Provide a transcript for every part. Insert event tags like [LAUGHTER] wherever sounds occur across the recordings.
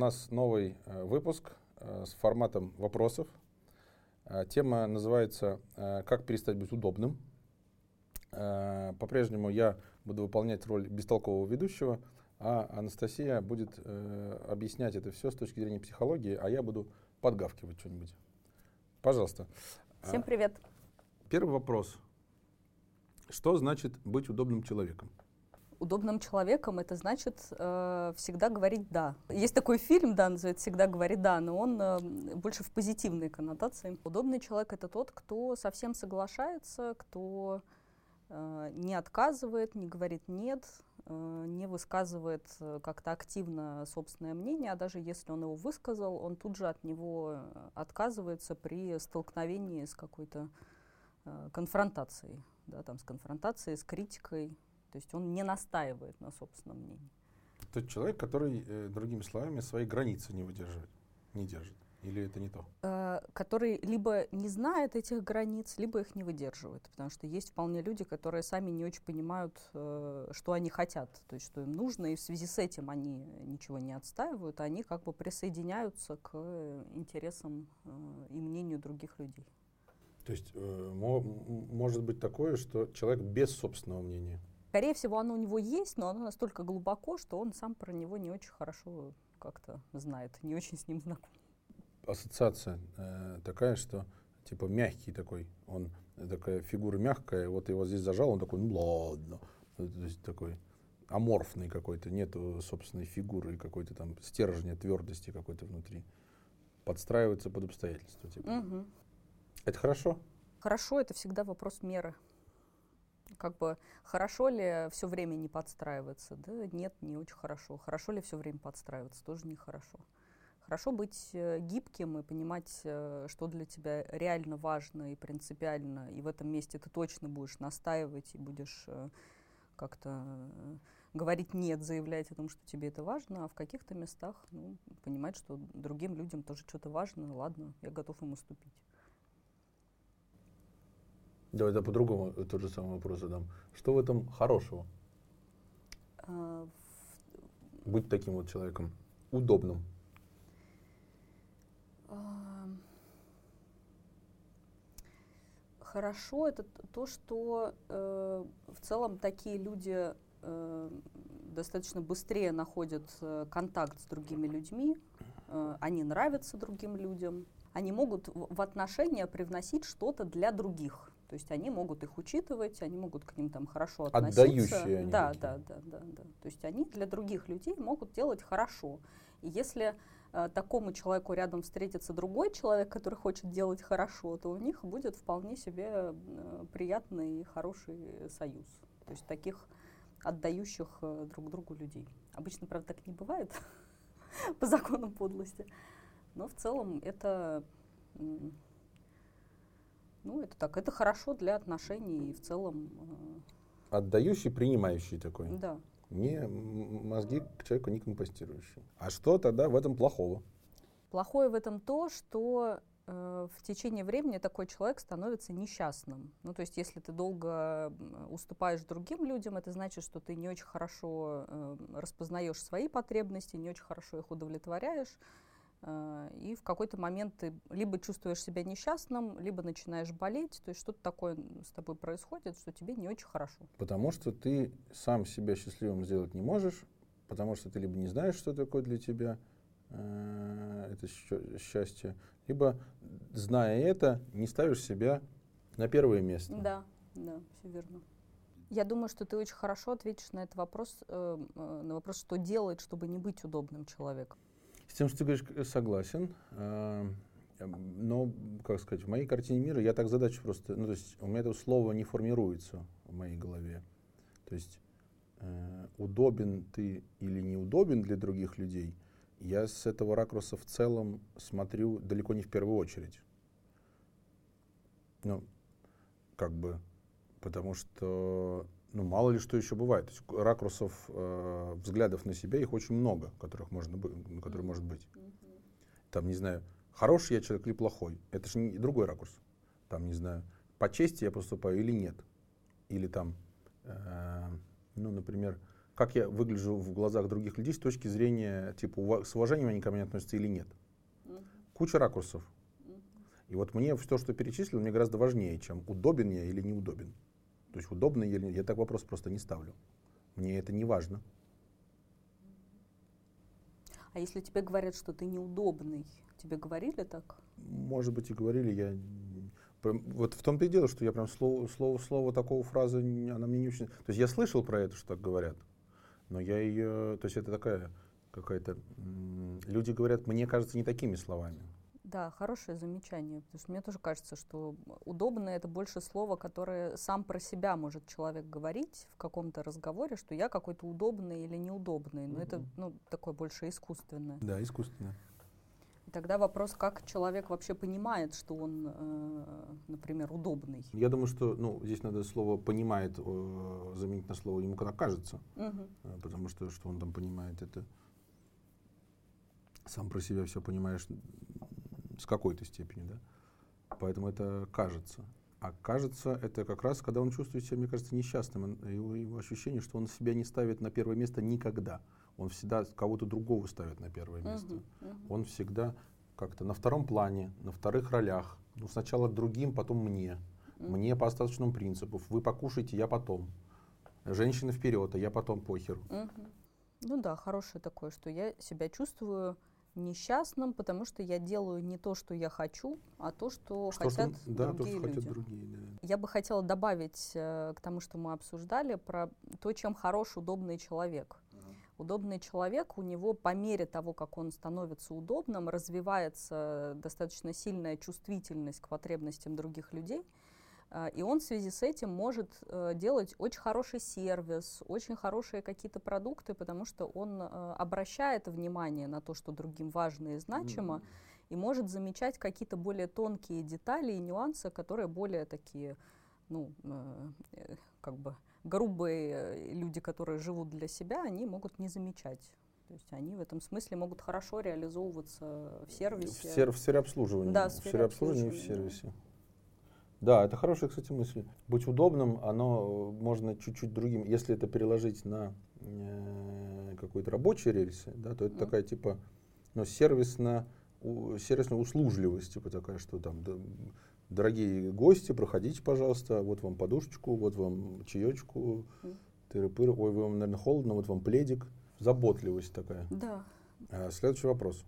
нас новый э, выпуск э, с форматом вопросов. Э, тема называется «Как перестать быть удобным». По-прежнему я буду выполнять роль бестолкового ведущего, а Анастасия будет объяснять это все с точки зрения психологии, а я буду подгавкивать что-нибудь. Пожалуйста. Всем привет. Первый вопрос. Что значит быть удобным человеком? Удобным человеком это значит э, всегда говорить да. Есть такой фильм, да, называется «Всегда говорит да», но он э, больше в позитивной коннотации. Удобный человек это тот, кто совсем соглашается, кто э, не отказывает, не говорит нет, э, не высказывает э, как-то активно собственное мнение, а даже если он его высказал, он тут же от него отказывается при столкновении с какой-то э, конфронтацией, да, там, с конфронтацией, с критикой. То есть он не настаивает на собственном мнении. Тот человек, который, э, другими словами, свои границы не выдерживает, не держит. Или это не то? Э, который либо не знает этих границ, либо их не выдерживает. Потому что есть вполне люди, которые сами не очень понимают, э, что они хотят, то есть что им нужно, и в связи с этим они ничего не отстаивают, а они как бы присоединяются к интересам э, и мнению других людей. То есть э, мо- может быть такое, что человек без собственного мнения. Скорее всего, оно у него есть, но оно настолько глубоко, что он сам про него не очень хорошо как-то знает, не очень с ним знаком. Ассоциация э, такая, что типа мягкий такой, он э, такая фигура мягкая, вот его здесь зажал, он такой, ну ладно, Ну, то есть такой аморфный какой-то, нету собственной фигуры, какой-то там стержня, твердости какой-то внутри. Подстраивается под обстоятельства. Типа. Мгм. Это хорошо? Хорошо, это всегда вопрос меры. Как бы хорошо ли все время не подстраиваться? Да нет, не очень хорошо. Хорошо ли все время подстраиваться? Тоже нехорошо. Хорошо быть э, гибким и понимать, э, что для тебя реально важно и принципиально. И в этом месте ты точно будешь настаивать и будешь э, как-то говорить нет, заявлять о том, что тебе это важно, а в каких-то местах ну, понимать, что другим людям тоже что-то важно, ладно, я готов им уступить. Давай я по-другому тот же самый вопрос задам. Что в этом хорошего? А, Быть таким вот человеком удобным. А, Хорошо, это то, что э, в целом такие люди э, достаточно быстрее находят э, контакт с другими людьми, э, они нравятся другим людям, они могут в, в отношения привносить что-то для других. То есть они могут их учитывать, они могут к ним там хорошо относиться. Отдающие они да, такие. да, да, да, да. То есть они для других людей могут делать хорошо. И если э, такому человеку рядом встретится другой человек, который хочет делать хорошо, то у них будет вполне себе э, приятный и хороший союз. То есть таких отдающих э, друг другу людей. Обычно, правда, так не бывает [LAUGHS] по закону подлости. Но в целом это, ну, это так, это хорошо для отношений и в целом, Отдающий, принимающий такой. э, да. Не мозги к человеку не компостирующие. А что тогда в этом плохого? Плохое в этом то, что э, в течение времени такой человек становится несчастным. Ну, то есть, если ты долго уступаешь другим людям, это значит, что ты не очень хорошо э, распознаешь свои потребности, не очень хорошо их удовлетворяешь. Э, и в какой-то момент ты либо чувствуешь себя несчастным, либо начинаешь болеть. То есть что-то такое с тобой происходит, что тебе не очень хорошо. Потому что ты сам себя счастливым сделать не можешь, потому что ты либо не знаешь, что такое для тебя э, это счастье, либо, зная это, не ставишь себя на первое место. Да, да, все верно. Я думаю, что ты очень хорошо ответишь на этот вопрос, э, э, на вопрос, что делать, чтобы не быть удобным человеком. С тем, что ты говоришь, к- согласен. э, Но, как сказать, в моей картине мира я так задачу просто... Ну, то есть у меня это слово не формируется в моей голове. То есть э, удобен ты или неудобен для других людей, я с этого ракурса в целом смотрю далеко не в первую очередь. Ну, как бы, потому что, ну, мало ли что еще бывает. То есть ракурсов, э, взглядов на себя, их очень много, которых можно, которые может быть. Там, не знаю, хороший я человек или плохой. Это же не- другой ракурс. Там, не знаю, по чести я поступаю или нет. Или там, э, ну, например, как я выгляжу в глазах других людей с точки зрения, типа, с уважением они ко мне относятся или нет. Куча ракурсов. И вот мне все, что перечислил, мне гораздо важнее, чем удобен я или неудобен. То есть удобно или нет. Я так вопрос просто не ставлю. Мне это не важно. А если тебе говорят, что ты неудобный, тебе говорили так? Может быть, и говорили. Я вот в том-то и дело, что я прям слово, слово, слово такого фразы, она мне не очень... То есть я слышал про это, что так говорят, но я ее... То есть это такая какая-то... Люди говорят, мне кажется, не такими словами. Да, хорошее замечание, потому что мне тоже кажется, что удобно это больше слово, которое сам про себя может человек говорить в каком-то разговоре, что я какой-то удобный или неудобный, но mm-hmm. это ну, такое больше искусственное. Да, искусственное. И тогда вопрос, как человек вообще понимает, что он, э, например, удобный. Я думаю, что ну, здесь надо слово «понимает» э, заменить на слово «ему когда кажется», угу. потому что что он там понимает, это сам про себя все понимаешь с какой-то степени, да. Поэтому это кажется. А кажется, это как раз, когда он чувствует себя, мне кажется, несчастным. Его, его ощущение, что он себя не ставит на первое место никогда. Он всегда кого-то другого ставит на первое место. Uh-huh, uh-huh. Он всегда как-то на втором плане, на вторых ролях. Ну, сначала другим, потом мне. Uh-huh. Мне по остаточному принципу. Вы покушайте, я потом. Женщина вперед, а я потом похер. Uh-huh. Ну да, хорошее такое, что я себя чувствую несчастным, потому что я делаю не то, что я хочу, а то, что, что хотят что, да, другие то, что люди. Хотят другие, да. Я бы хотела добавить э, к тому, что мы обсуждали, про то, чем хорош удобный человек. Uh-huh. Удобный человек, у него по мере того, как он становится удобным, развивается достаточно сильная чувствительность к потребностям других людей – и он в связи с этим может э, делать очень хороший сервис, очень хорошие какие-то продукты, потому что он э, обращает внимание на то, что другим важно и значимо, mm-hmm. и может замечать какие-то более тонкие детали и нюансы, которые более такие, ну, э, как бы грубые люди, которые живут для себя, они могут не замечать. То есть они в этом смысле могут хорошо реализовываться в сервисе. В, сер- в сфере обслуживания. Да, в сфере, в сфере обслуживания и в сервисе. Да. Это хорошая, кстати, мысль. Быть удобным, оно можно чуть-чуть другим. Если это переложить на э, какой-то рабочий рельсы, да, то это mm. такая типа ну, сервисно, у, сервисная услужливость, типа такая, что там, да, дорогие гости, проходите, пожалуйста, вот вам подушечку, вот вам чаечку, mm. тыры-пыры, ой, вам, наверное, холодно, вот вам пледик. Заботливость такая. Да. А, следующий вопрос.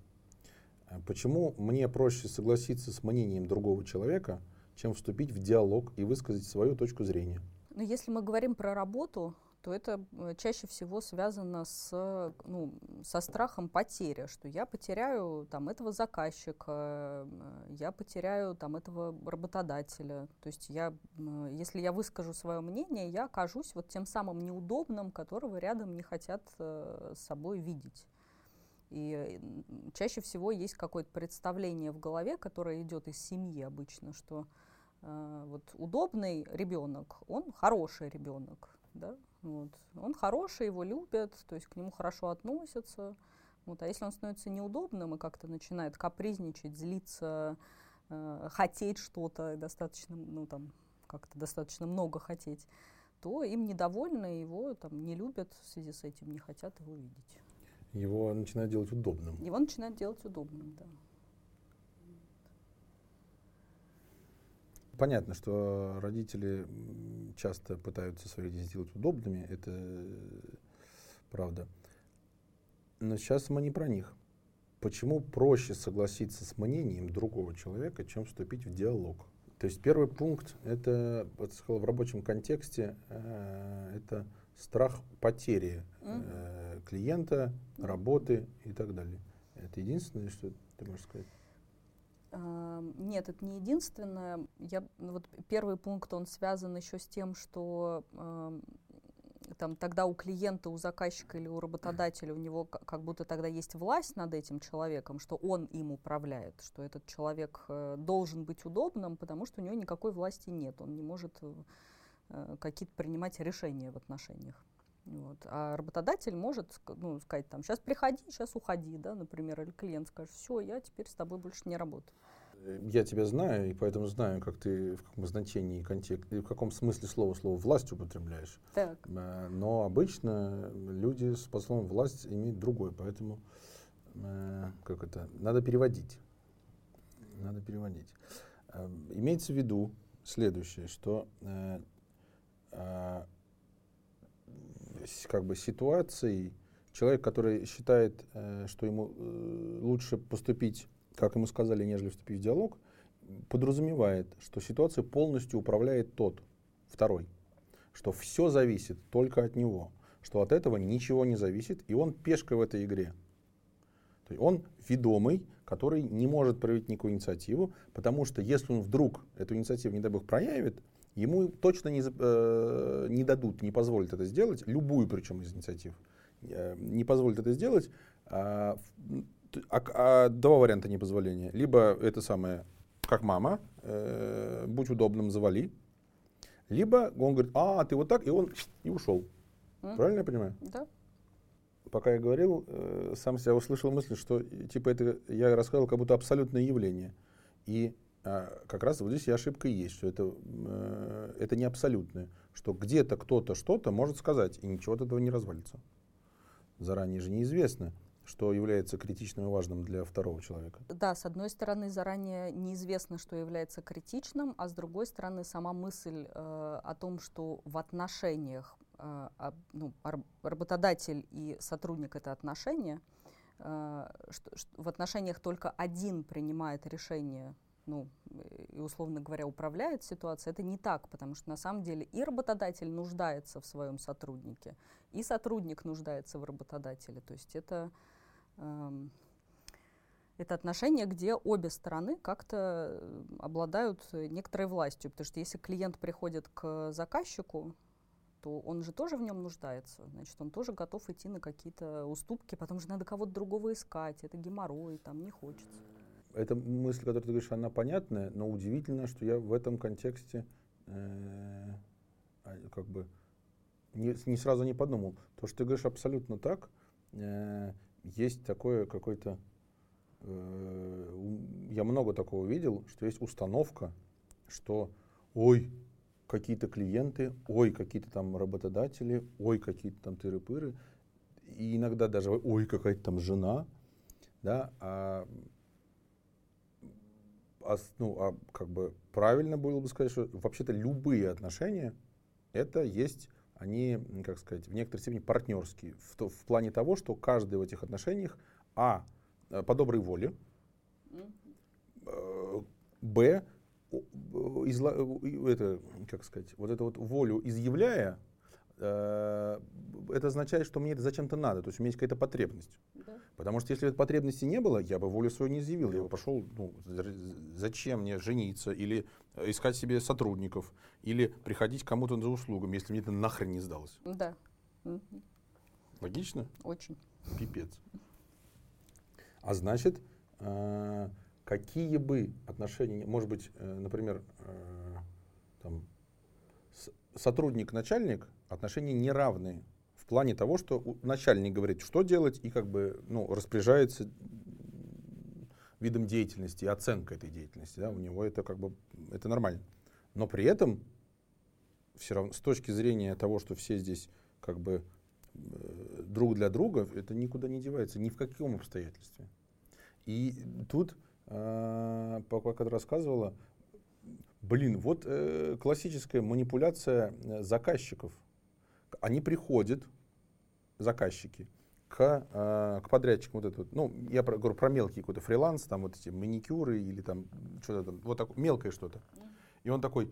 А почему мне проще согласиться с мнением другого человека, чем вступить в диалог и высказать свою точку зрения. Но если мы говорим про работу, то это э, чаще всего связано с, ну, со страхом потери, что я потеряю там, этого заказчика, э, я потеряю там, этого работодателя. То есть я, если я выскажу свое мнение, я окажусь вот тем самым неудобным, которого рядом не хотят э, с собой видеть. И чаще всего есть какое-то представление в голове, которое идет из семьи обычно, что вот удобный ребенок, он хороший ребенок, да, вот. он хороший, его любят, то есть к нему хорошо относятся. Вот. А если он становится неудобным и как-то начинает капризничать, злиться, э, хотеть что-то достаточно, ну там как-то достаточно много хотеть, то им недовольны, его там не любят в связи с этим, не хотят его видеть его начинают делать удобным. Его начинают делать удобным, да. Понятно, что родители часто пытаются своих детей сделать удобными, это правда. Но сейчас мы не про них. Почему проще согласиться с мнением другого человека, чем вступить в диалог? То есть первый пункт, это, вот сказал, в рабочем контексте, э, это страх потери э, клиента, работы и так далее. Это единственное, что ты можешь сказать? Нет, это не единственное. Я, ну вот первый пункт, он связан еще с тем, что там, тогда у клиента, у заказчика или у работодателя, у него как будто тогда есть власть над этим человеком, что он им управляет, что этот человек э, должен быть удобным, потому что у него никакой власти нет, он не может Э, какие-то принимать решения в отношениях. Вот. А работодатель может ну, сказать, там, сейчас приходи, сейчас уходи, да, например, или клиент скажет, все, я теперь с тобой больше не работаю. Я тебя знаю, и поэтому знаю, как ты в каком значении, контексте, в каком смысле слова слово власть употребляешь. Так. Э, Но обычно люди с послом власть имеют другой, поэтому э, как это, надо переводить. Надо переводить. Э, Имеется в виду следующее, что э, а, как бы ситуацией. Человек, который считает, э, что ему э, лучше поступить, как ему сказали, нежели вступить в диалог, подразумевает, что ситуацию полностью управляет тот, второй, что все зависит только от него, что от этого ничего не зависит, и он пешка в этой игре. То есть он ведомый, который не может проявить никакую инициативу, потому что если он вдруг эту инициативу, не дай бог, проявит, ему точно не, э, не дадут, не позволят это сделать, любую причем из инициатив, э, не позволят это сделать. а, а а два варианта непозволения. Либо это самое, как мама, э, будь удобным, завали. Либо он говорит, а, ты вот так, и он и ушел. М? Правильно я понимаю? Да. Пока я говорил, э, сам себя услышал мысль, что типа это я рассказал как будто абсолютное явление. И а, как раз вот здесь и ошибка есть, что это, э, это не абсолютное, что где-то кто-то что-то может сказать, и ничего от этого не развалится. Заранее же неизвестно, что является критичным и важным для второго человека. Да, с одной стороны, заранее неизвестно, что является критичным, а с другой стороны, сама мысль э, о том, что в отношениях э, ну, работодатель и сотрудник это отношения, э, что, что в отношениях только один принимает решение, ну, и, условно говоря, управляет ситуацией, это не так, потому что на самом деле и работодатель нуждается в своем сотруднике, и сотрудник нуждается в работодателе. То есть это эм, это отношения, где обе стороны как-то э, обладают некоторой властью. Потому что если клиент приходит к заказчику, то он же тоже в нем нуждается. Значит, он тоже готов идти на какие-то уступки, потому что надо кого-то другого искать. Это геморрой, там не хочется. Эта мысль, которую ты говоришь, она понятная, но удивительно, что я в этом контексте э, а, как бы не, не сразу не подумал. То, что ты говоришь абсолютно так, э, есть такое какой-то, э, я много такого видел, что есть установка, что ой, какие-то клиенты, ой, какие-то там работодатели, ой, какие-то там тыры-пыры, и иногда даже ой, какая-то там жена, да, а ну, а как бы правильно было бы сказать, что вообще-то любые отношения это есть, они, как сказать, в некоторой степени партнерские. В, то- в плане того, что каждый в этих отношениях, а, э, по доброй воле, э, б, э, изла- это, как сказать, вот эту вот волю изъявляя, это означает, что мне это зачем-то надо, то есть у меня есть какая-то потребность. Потому что если бы этой потребности не было, я бы волю свою не изъявил. Я бы пошел, ну, зачем мне жениться или э, искать себе сотрудников, или приходить к кому-то за услугами, если мне это нахрен не сдалось. Да. Логично? очень. Пипец. А значит, э, какие бы отношения, может быть, э, например, э, там, сотрудник-начальник, отношения неравные в плане того, что начальник говорит, что делать, и как бы ну, распоряжается видом деятельности, оценка этой деятельности. Да, у него это как бы это нормально. Но при этом все равно с точки зрения того, что все здесь как бы э, друг для друга, это никуда не девается, ни в каком обстоятельстве. И тут, э, пока рассказывала, блин, вот э, классическая манипуляция э, заказчиков. Они приходят, заказчики, к, э, к подрядчикам вот это ну, я про, говорю про мелкий какой-то фриланс, там вот эти маникюры или там что-то там, вот такое, мелкое что-то. И он такой,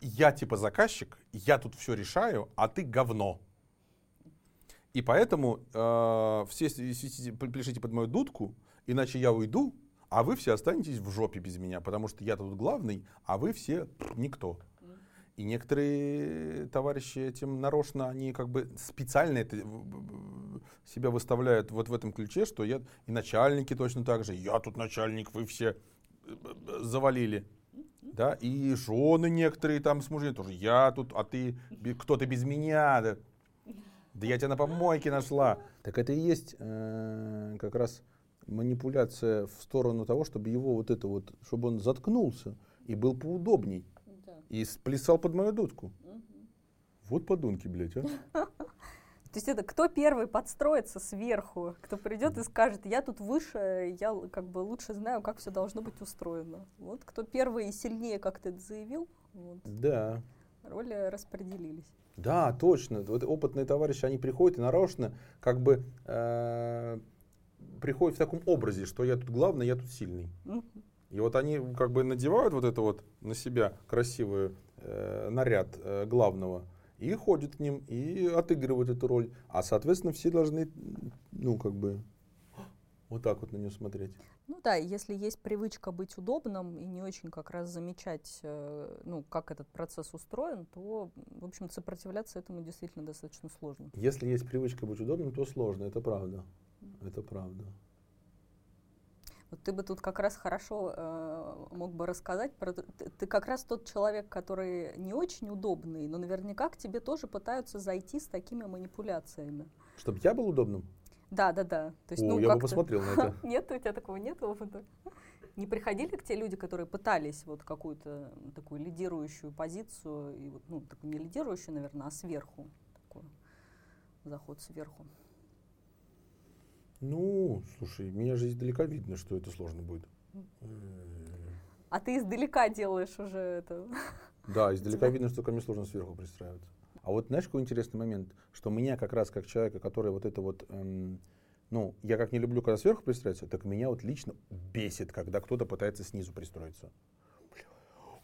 я типа заказчик, я тут все решаю, а ты говно. И поэтому э, все пляшите под мою дудку, иначе я уйду, а вы все останетесь в жопе без меня, потому что я тут главный, а вы все никто. И некоторые товарищи этим нарочно, они как бы специально это в- себя выставляют вот в этом ключе, что я и начальники точно так же, я тут начальник, вы все э, э, завалили. Да, и жены некоторые там с мужьями тоже, я тут, а ты, кто ты без меня, да, да я тебя на помойке нашла. Так это и есть э, как раз манипуляция в сторону того, чтобы его вот это вот, чтобы он заткнулся и был поудобней. И сплясал под мою дудку. Мгм. Вот подонки, блядь, а. [LAUGHS] То есть это кто первый подстроится сверху, кто придет и скажет, я тут выше, я как бы лучше знаю, как все должно быть устроено. Вот кто первый и сильнее, как ты это заявил, вот, Да. роли распределились. Да, точно. Вот опытные товарищи, они приходят и нарочно как бы э, приходят в таком образе, что я тут главный, я тут сильный. Мгм. И вот они как бы надевают вот это вот на себя красивый э, наряд э, главного и ходят к ним и отыгрывают эту роль. А соответственно все должны, ну как бы вот так вот на нее смотреть. Ну да, если есть привычка быть удобным и не очень как раз замечать, э, ну, как этот процесс устроен, то, в общем, сопротивляться этому действительно достаточно сложно. Если есть привычка быть удобным, то сложно, это правда. Это правда. Вот ты бы тут как раз хорошо э, мог бы рассказать про... Ты, ты как раз тот человек, который не очень удобный, но наверняка к тебе тоже пытаются зайти с такими манипуляциями. Чтобы я был удобным? Да, да, да. То есть, О, ну, я бы посмотрел на [LAUGHS] это. Нет, у тебя такого нет опыта? Не приходили к тебе люди, которые пытались вот какую-то такую лидирующую позицию, и вот, ну, такую не лидирующую, наверное, а сверху, такой заход сверху. Ну, слушай, меня же издалека видно, что это сложно будет. А ты издалека делаешь уже это. [LAUGHS] Да, издалека Тебя- видно, что ко мне сложно сверху пристраиваться. А вот знаешь, какой интересный момент, что меня как раз как человека, который вот это вот, эм, ну, я как не люблю, когда сверху пристраиваться, так меня вот лично бесит, когда кто-то пытается снизу пристроиться.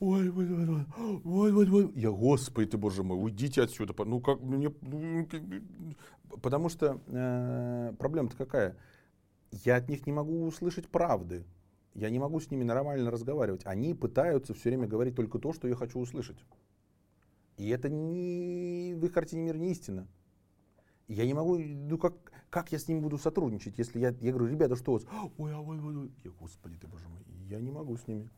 Ой, ой, ой, ой, ой, ой. Я, господи ты, боже мой, уйдите отсюда. Ну как мне... ну, Потому что э, проблема-то какая? Я от них не могу услышать правды. Я не могу с ними нормально разговаривать. Они пытаются все время говорить только то, что я хочу услышать. И это не в их картине мира не истина. Я не могу, ну как, как я с ними буду сотрудничать, если я, я говорю, ребята, что у вас? Ой, ой, ой, ой. Я, господи ты, боже мой, я не могу с ними.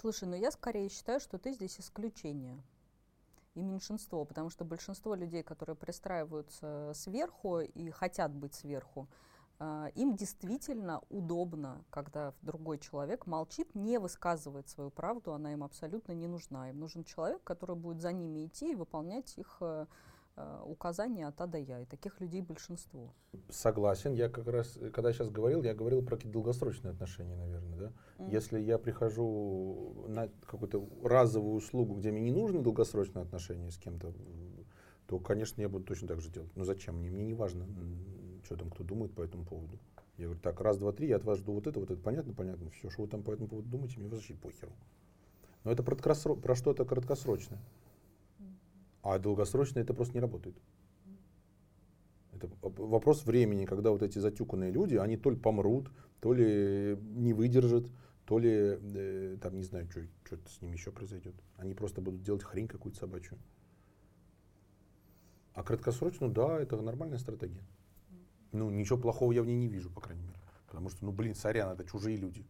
Слушай, ну я скорее считаю, что ты здесь исключение и меньшинство, потому что большинство людей, которые пристраиваются сверху и хотят быть сверху, а, им действительно удобно, когда другой человек молчит, не высказывает свою правду, она им абсолютно не нужна. Им нужен человек, который будет за ними идти и выполнять их э, указания от А до Я. И таких людей большинство. Согласен, я как раз, э, когда сейчас говорил, я говорил про какие-то долгосрочные отношения, наверное, да. Мгм. Если я прихожу на какую-то разовую услугу, где мне не нужны долгосрочные отношения с кем-то, то, конечно, я буду точно так же делать. Но зачем мне? Мне не важно, что там кто думает по этому поводу. Я говорю, так, раз, два, три, я от вас жду вот это, вот это, понятно, понятно, все, что вы там по этому поводу думаете, мне вообще похеру. Но это про, про что-то краткосрочное. А долгосрочное это просто не работает. Это воп- вопрос времени, когда вот эти затюканные люди, они то ли помрут, то ли не выдержат, то ли, э, там, не знаю, что с ними еще произойдет. Они просто будут делать хрень какую-то собачью. А краткосрочно, да, это нормальная стратегия. Ну, ничего плохого я в ней не вижу, по крайней мере. Потому что, ну, блин, сорян, это чужие люди.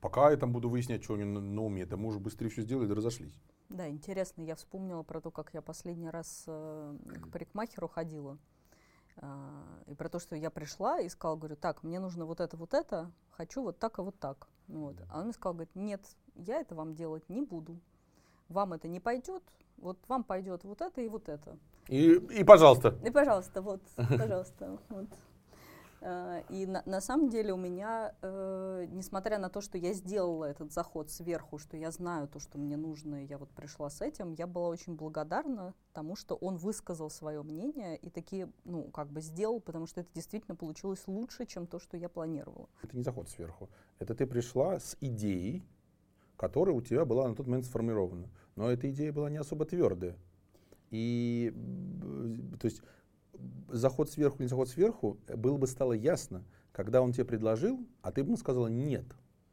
Пока я там буду выяснять, что у них на, уме, да мы уже быстрее все сделали, да разошлись. Да, интересно, я вспомнила про то, как я последний раз э, к парикмахеру ходила. А, и про то, что я пришла и сказала, говорю, так, мне нужно вот это, вот это, хочу вот так и вот так. Вот. А он мне сказал, говорит, нет, я это вам делать не буду. Вам это не пойдет, вот вам пойдет вот это и вот это. И, и пожалуйста. И, пожалуйста, вот, [LAUGHS] пожалуйста, вот. А, И на, на самом деле у меня, э, несмотря на то, что я сделала этот заход сверху, что я знаю то, что мне нужно, и я вот пришла с этим, я была очень благодарна тому, что он высказал свое мнение и такие, ну, как бы сделал, потому что это действительно получилось лучше, чем то, что я планировала. Это не заход сверху. Это ты пришла с идеей, которая у тебя была на тот момент сформирована. Но эта идея была не особо твердая. И, то есть, заход сверху или заход сверху, э, было бы стало ясно, когда он тебе предложил, а ты ему сказала, нет,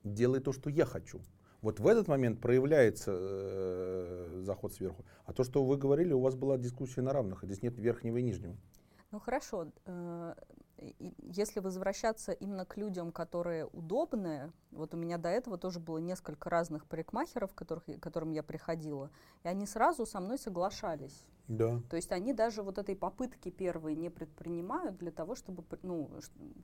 делай то, что я хочу. Вот в этот момент проявляется э, заход сверху. А то, что вы говорили, у вас была дискуссия на равных, а здесь нет верхнего и нижнего. Ну хорошо, э, если возвращаться именно к людям, которые удобные, вот у меня до этого тоже было несколько разных парикмахеров, которых, к которым я приходила, и они сразу со мной соглашались. Да. То есть они даже вот этой попытки первой не предпринимают для того, чтобы ну,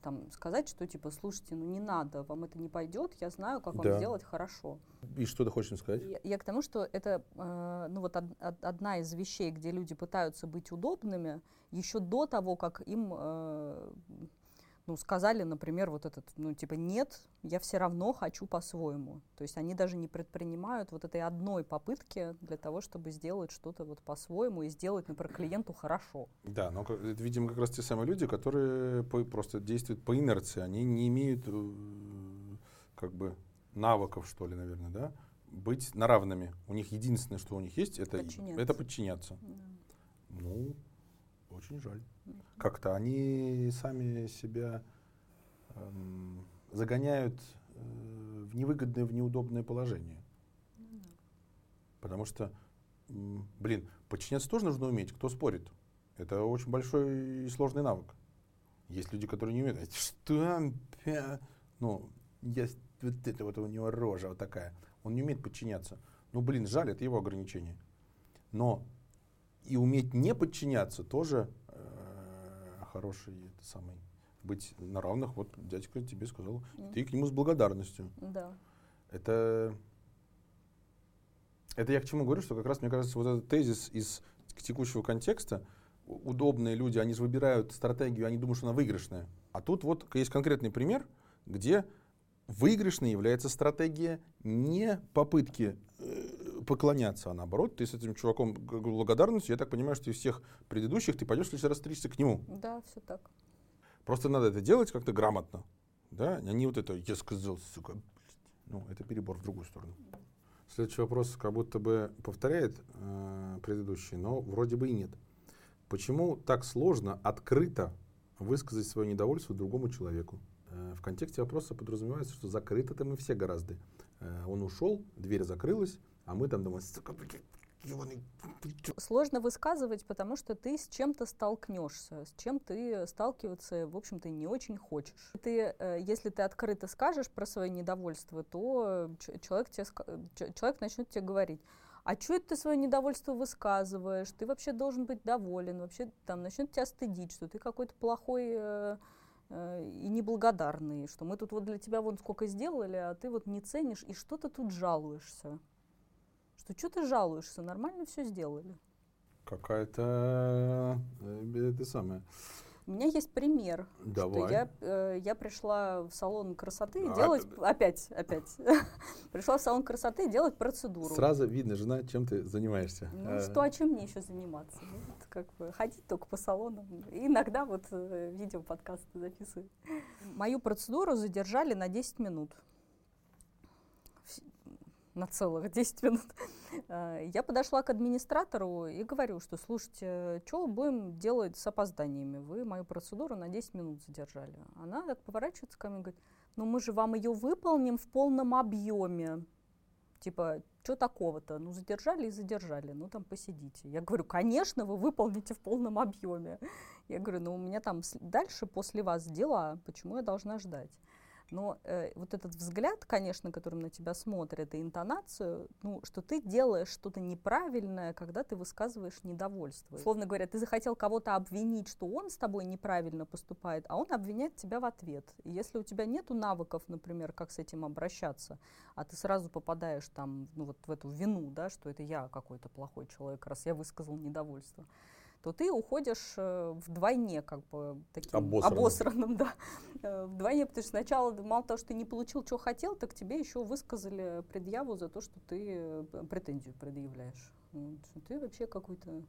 там, сказать, что типа, слушайте, ну не надо, вам это не пойдет, я знаю, как вам Да. сделать хорошо. И что ты хочешь сказать? Я, я к тому, что это э, ну, вот од- од- одна из вещей, где люди пытаются быть удобными, еще до того, как им э, ну, сказали, например, вот этот, ну, типа, нет, я все равно хочу по-своему. То есть они даже не предпринимают вот этой одной попытки для того, чтобы сделать что-то вот по-своему и сделать, например, клиенту хорошо. Да, но, это, видимо, как раз те самые люди, которые по- просто действуют по инерции. Они не имеют э, как бы навыков, что ли, наверное, да, быть на равными. У них единственное, что у них есть, это, Подчиняться. это подчиняться. Ну, очень жаль. Как-то они сами себя эм, загоняют э, в невыгодное, в неудобное положение. Потому что, м, блин, подчиняться тоже нужно уметь. Кто спорит? Это очень большой и сложный навык. Есть люди, которые не умеют. «Это Что? Пя?» Ну, с- вот это вот у него рожа вот такая. Он не умеет подчиняться. Ну, блин, жаль, это его ограничение. Но и уметь не подчиняться тоже хороший это самый быть на равных. Вот дядька тебе сказал, Мгм. ты к нему с благодарностью. Да. Это, это я к чему говорю, что как раз, мне кажется, вот этот тезис из текущего контекста, удобные люди, они же выбирают стратегию, они думают, что она выигрышная. А тут вот есть конкретный пример, где выигрышной является стратегия не попытки э, поклоняться, а наоборот, ты с этим чуваком благодарностью, я так понимаю, что из всех предыдущих ты пойдешь в следующий раз стричься к нему. Да, все так. Просто надо это делать как-то грамотно. Да? А не вот это, я сказал, сука. блядь». Ну, это перебор в другую сторону. Следующий вопрос как будто бы повторяет э, предыдущий, но вроде бы и нет. Почему так сложно открыто высказать свое недовольство другому человеку? Э, в контексте вопроса подразумевается, что закрыто-то мы все гораздо. Э, он ушел, дверь закрылась, а мы там думаем, сука, блядь, ебаный, ты чё?» Сложно высказывать, потому что ты с чем-то столкнешься, с чем ты сталкиваться, в общем-то, не очень хочешь. Ты, э, если ты открыто скажешь про свое недовольство, то человек, тебе, человек начнет тебе говорить, а что это ты свое недовольство высказываешь? Ты вообще должен быть доволен, вообще там начнет тебя стыдить, что ты какой-то плохой э, э, и неблагодарный, что мы тут вот для тебя вон сколько сделали, а ты вот не ценишь, и что ты тут жалуешься? Что что ты жалуешься? Нормально все сделали. Какая-то э, это самое. У меня есть пример, что Давай. я, э, я пришла в салон красоты А, делать это- опять, опять. [LAUGHS] пришла в салон красоты делать процедуру. Сразу видно, жена, чем ты занимаешься. Ну Э, что, а чем мне еще заниматься? Ну, вот как бы ходить только по салонам. И иногда вот э, видео подкасты записываю. Мою процедуру задержали на 10 минут. На целых [LAUGHS] 10 минут. Э, Я подошла к администратору и говорю, что слушайте, что будем делать с опозданиями? Вы мою процедуру на 10 минут задержали. Она так поворачивается ко мне и говорит, ну мы же вам ее выполним в полном объеме. Типа, что такого-то? Ну, задержали и задержали, ну, там, посидите. Я говорю, конечно, вы выполните в полном объеме. Я говорю, ну, у меня там дальше после вас дела, почему я должна ждать? Но э, вот этот взгляд, конечно, которым на тебя смотрят, и интонацию, ну, что ты делаешь что-то неправильное, когда ты высказываешь недовольство. Словно говоря, ты захотел кого-то обвинить, что он с тобой неправильно поступает, а он обвиняет тебя в ответ. И если у тебя нет навыков, например, как с этим обращаться, а ты сразу попадаешь там, ну, вот в эту вину, да, что это я какой-то плохой человек, раз я высказал недовольство, то ты уходишь э, вдвойне, как бы таким Обосранным. обосранным, [LAUGHS] да, Э, вдвойне, потому что сначала мало того, что ты не получил, что хотел, так тебе еще высказали предъяву за то, что ты э, претензию предъявляешь. Ты вообще какой-то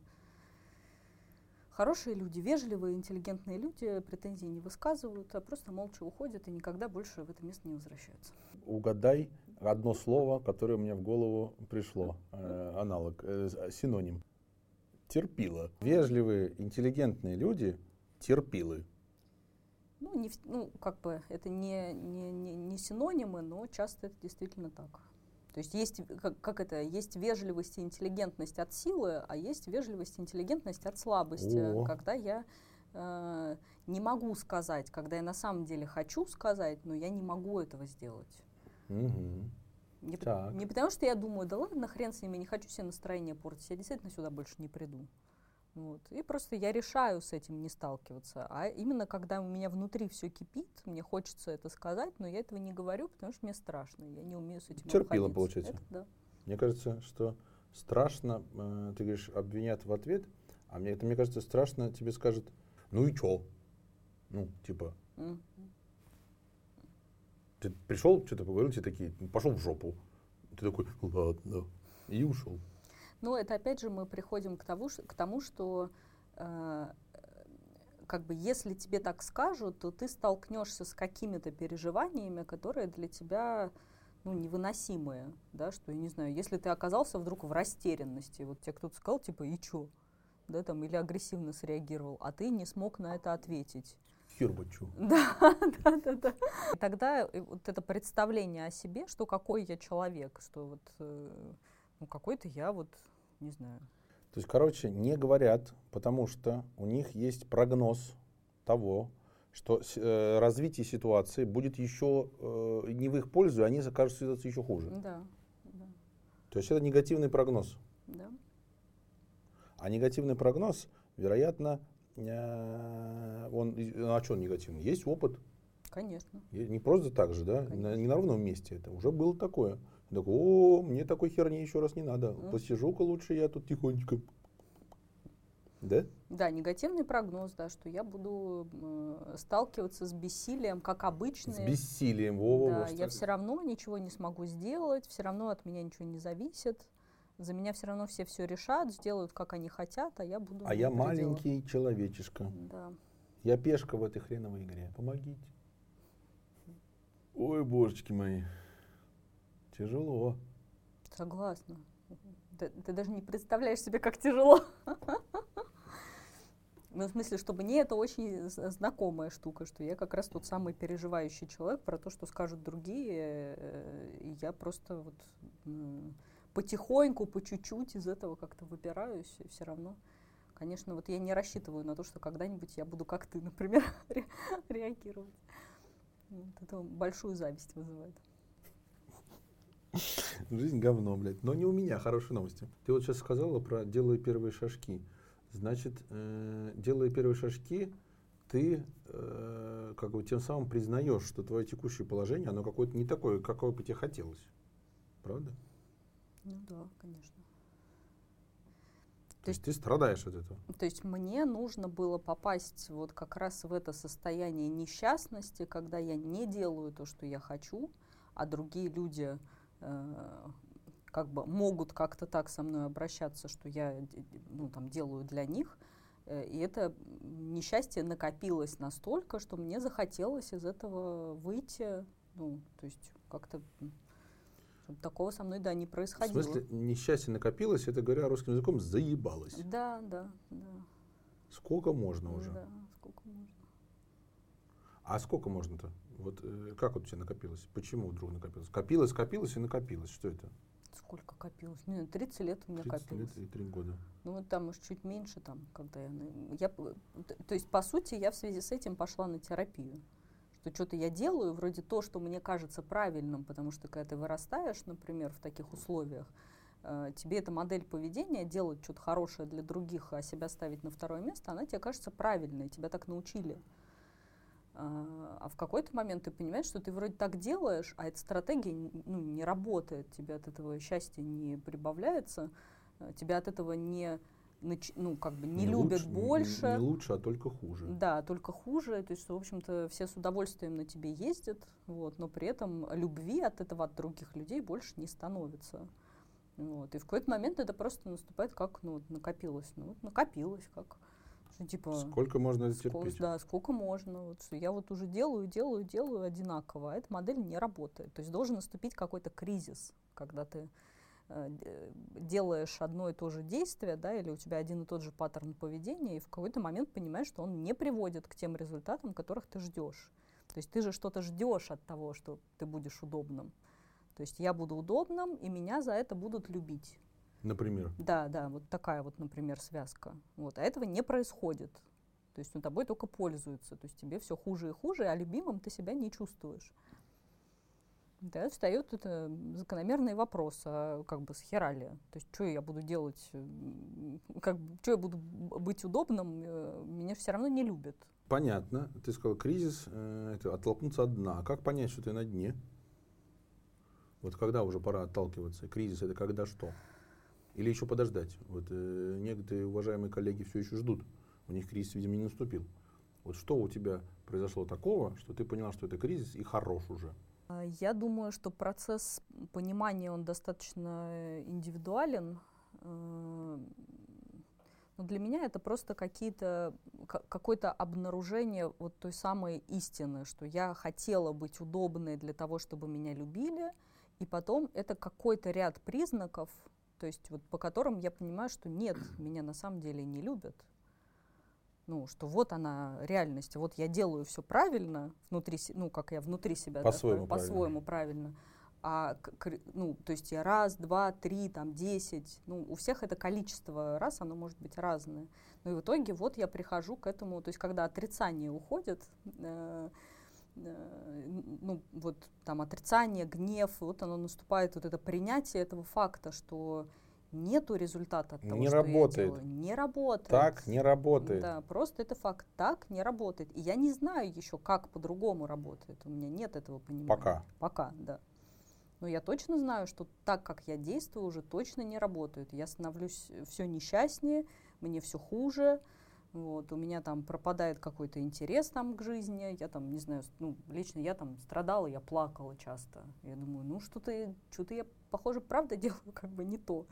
Хорошие люди, вежливые, интеллигентные люди претензий не высказывают, а просто молча уходят и никогда больше в это место не возвращаются. Угадай одно слово, которое мне в голову пришло. Э, аналог, э, синоним. Терпила. Вежливые, интеллигентные люди терпилы. Ну, не, ну как бы это не, не, не, не синонимы, но часто это действительно так. То есть есть, как, как это, есть вежливость и интеллигентность от силы, а есть вежливость и интеллигентность от слабости. О. Когда я э, не могу сказать, когда я на самом деле хочу сказать, но я не могу этого сделать. Мгм. Не, Так. не потому, что я думаю, да ладно, хрен с ними, не хочу себе настроение портить, я действительно сюда больше не приду. Вот. И просто я решаю с этим не сталкиваться. А именно когда у меня внутри все кипит, мне хочется это сказать, но я этого не говорю, потому что мне страшно. Я не умею с этим Терпила, обходиться. получается. Это да. Мне кажется, что страшно, э, ты говоришь, обвинят в ответ, а мне это, мне кажется, страшно тебе скажут, ну и чё? Ну, типа, М. ты пришел, что-то поговорил, тебе такие, «Ну, пошел в жопу. Ты такой, ладно, и ушел. Но это опять же мы приходим к ш- к тому что э, как бы если тебе так скажут, то ты столкнешься с какими-то переживаниями, которые для тебя ну, невыносимые, да, что, я не знаю, если ты оказался вдруг в растерянности, вот тебе кто-то сказал, типа, и чё, да, там, или агрессивно среагировал, а ты не смог на это ответить. Чё. [LAUGHS] Да, да, да, да. Тогда э, вот это представление о себе, что какой я человек, что вот, э, ну, какой-то я вот, не знаю, То есть, короче, не говорят, потому что у них есть прогноз того, что э, развитие ситуации будет еще э, не в их пользу, и они окажутся в ситуации еще хуже. да, да, То есть это негативный прогноз. да. А негативный прогноз, вероятно, он, и- ну, а что он негативный? Есть опыт, Конечно. Не просто так же, да, Конечно. не на ровном месте это, уже было такое. Такой, о, мне такой херни еще раз не надо, Мгм. посижу-ка лучше я тут тихонечко. Да? Да, негативный прогноз, да, что я буду э, сталкиваться с бессилием, как обычно. С бессилием, во, Да, я все равно ничего не смогу сделать, все равно от меня ничего не зависит. За меня все равно все все решат, сделают, как они хотят, а я буду... А я маленький человечишка. Да. Я пешка в этой хреновой игре. Помогите. Ой, божечки мои. Тяжело. Согласна. Ты, ты даже не представляешь себе, как тяжело. [LAUGHS] Ну, в смысле, что мне это очень знакомая штука, что я как раз тот самый переживающий человек про то, что скажут другие, э, я просто вот потихоньку, по чуть-чуть из этого как-то выбираюсь, и все равно, конечно, вот я не рассчитываю на то, что когда-нибудь я буду как ты, например, [LAUGHS] ре- реагировать. Вот это большую зависть вызывает. Жизнь говно, блядь. Но не у меня, хорошие новости. Ты вот сейчас сказала про делаю первые шажки. Значит, э, делая первые шажки, ты э, как бы тем самым признаешь, что твое текущее положение, оно какое-то не такое, какое бы тебе хотелось. Правда? Ну да, конечно. То есть ты страдаешь от этого. То есть мне нужно было попасть вот как раз в это состояние несчастности, когда я не делаю то, что я хочу, а другие люди э, как бы могут как-то так со мной обращаться, что я ну, там, делаю для них. Э, И это несчастье накопилось настолько, что мне захотелось из этого выйти, ну, то есть как-то, такого со мной, да, не В происходило. смысле, несчастье накопилось, это говоря русским языком, заебалось. Да, да, да. Сколько можно уже? Да, сколько можно. А сколько можно-то? Вот э, как вот у тебя накопилось? Почему вдруг накопилось? Копилось, копилось и накопилось. Что это? Сколько копилось? Не, знаю, 30 лет у меня 30 копилось. лет и 3 года. Ну, вот там, может, чуть меньше, там, когда я... я то есть, по сути, я в связи с этим пошла на терапию. Что что-то я делаю, вроде то, что мне кажется правильным, потому что когда ты вырастаешь, например, в таких условиях, э, тебе эта модель поведения, делать что-то хорошее для других, а себя ставить на второе место, она тебе кажется правильной, тебя так научили. А а в какой-то момент ты понимаешь, что ты вроде так делаешь, а эта стратегия ну, не работает, тебе от этого счастья не прибавляется, э, тебя от этого не, ну, как бы не, любят лучше- не- больше. Не, лучше, а только хуже. Да, только хуже, то есть, что, в общем-то, все с удовольствием на тебе ездят, вот, но при этом любви от этого от других людей больше не становится. Вот. И в какой-то момент это просто наступает как, ну, вот накопилось, ну, вот накопилось, как, что, типа, Сколько можно это ско- терпеть? да, сколько можно, вот, что я вот уже делаю, делаю, делаю одинаково, а эта модель не работает. То есть должен наступить какой-то кризис, когда ты делаешь одно и то же действие, да, или у тебя один и тот же паттерн поведения, и в какой-то момент понимаешь, что он не приводит к тем результатам, которых ты ждешь. То есть ты же что-то ждешь от того, что ты будешь удобным. То есть я буду удобным, и меня за это будут любить. Например. Да, да, вот такая вот, например, связка. Вот, а этого не происходит. То есть ну, тобой только пользуются. То есть тебе все хуже и хуже, а любимым ты себя не чувствуешь. Да, встает это закономерный вопрос, а как бы с херали? То есть, что я буду делать, как, что я буду быть удобным, э, меня все равно не любят. Понятно. Ты сказал, кризис, э, это оттолкнуться от дна. А как понять, что ты на дне? Вот когда уже пора отталкиваться? Кризис это когда что? Или еще подождать? Вот э, некоторые уважаемые коллеги все еще ждут. У них кризис, видимо, не наступил. Вот что у тебя произошло такого, что ты поняла, что это кризис и хорош уже? А, я думаю, что процесс понимания, он достаточно индивидуален. Э, но для меня это просто какие-то, какое-то обнаружение вот той самой истины, что я хотела быть удобной для того, чтобы меня любили, и потом это какой-то ряд признаков, то есть вот по которым я понимаю, что нет, меня на самом деле не любят, ну, что вот она реальность, вот я делаю все правильно внутри, ну, как я внутри себя, по-своему, да, по-своему правильно. А, ну, то есть я раз, два, три, там, десять, ну, у всех это количество раз, оно может быть разное. Ну и в итоге вот я прихожу к этому, то есть когда отрицание уходит, э, э, ну, вот там отрицание, гнев, вот оно наступает, вот это принятие этого факта, что нету результата от того, не что работает. я делаю. Не работает. Так не работает. Да, просто это факт. Так не работает. И я не знаю еще, как по-другому работает. У меня нет этого понимания. Пока. Пока, да. Но я точно знаю, что так, как я действую, уже точно не работает. Я становлюсь все несчастнее, мне все хуже. Вот, у меня там пропадает какой-то интерес там к жизни, я там, не знаю, ну, лично я там страдала, я плакала часто. Я думаю, ну, что-то, что-то я, похоже, правда [LAUGHS] делаю как бы не то.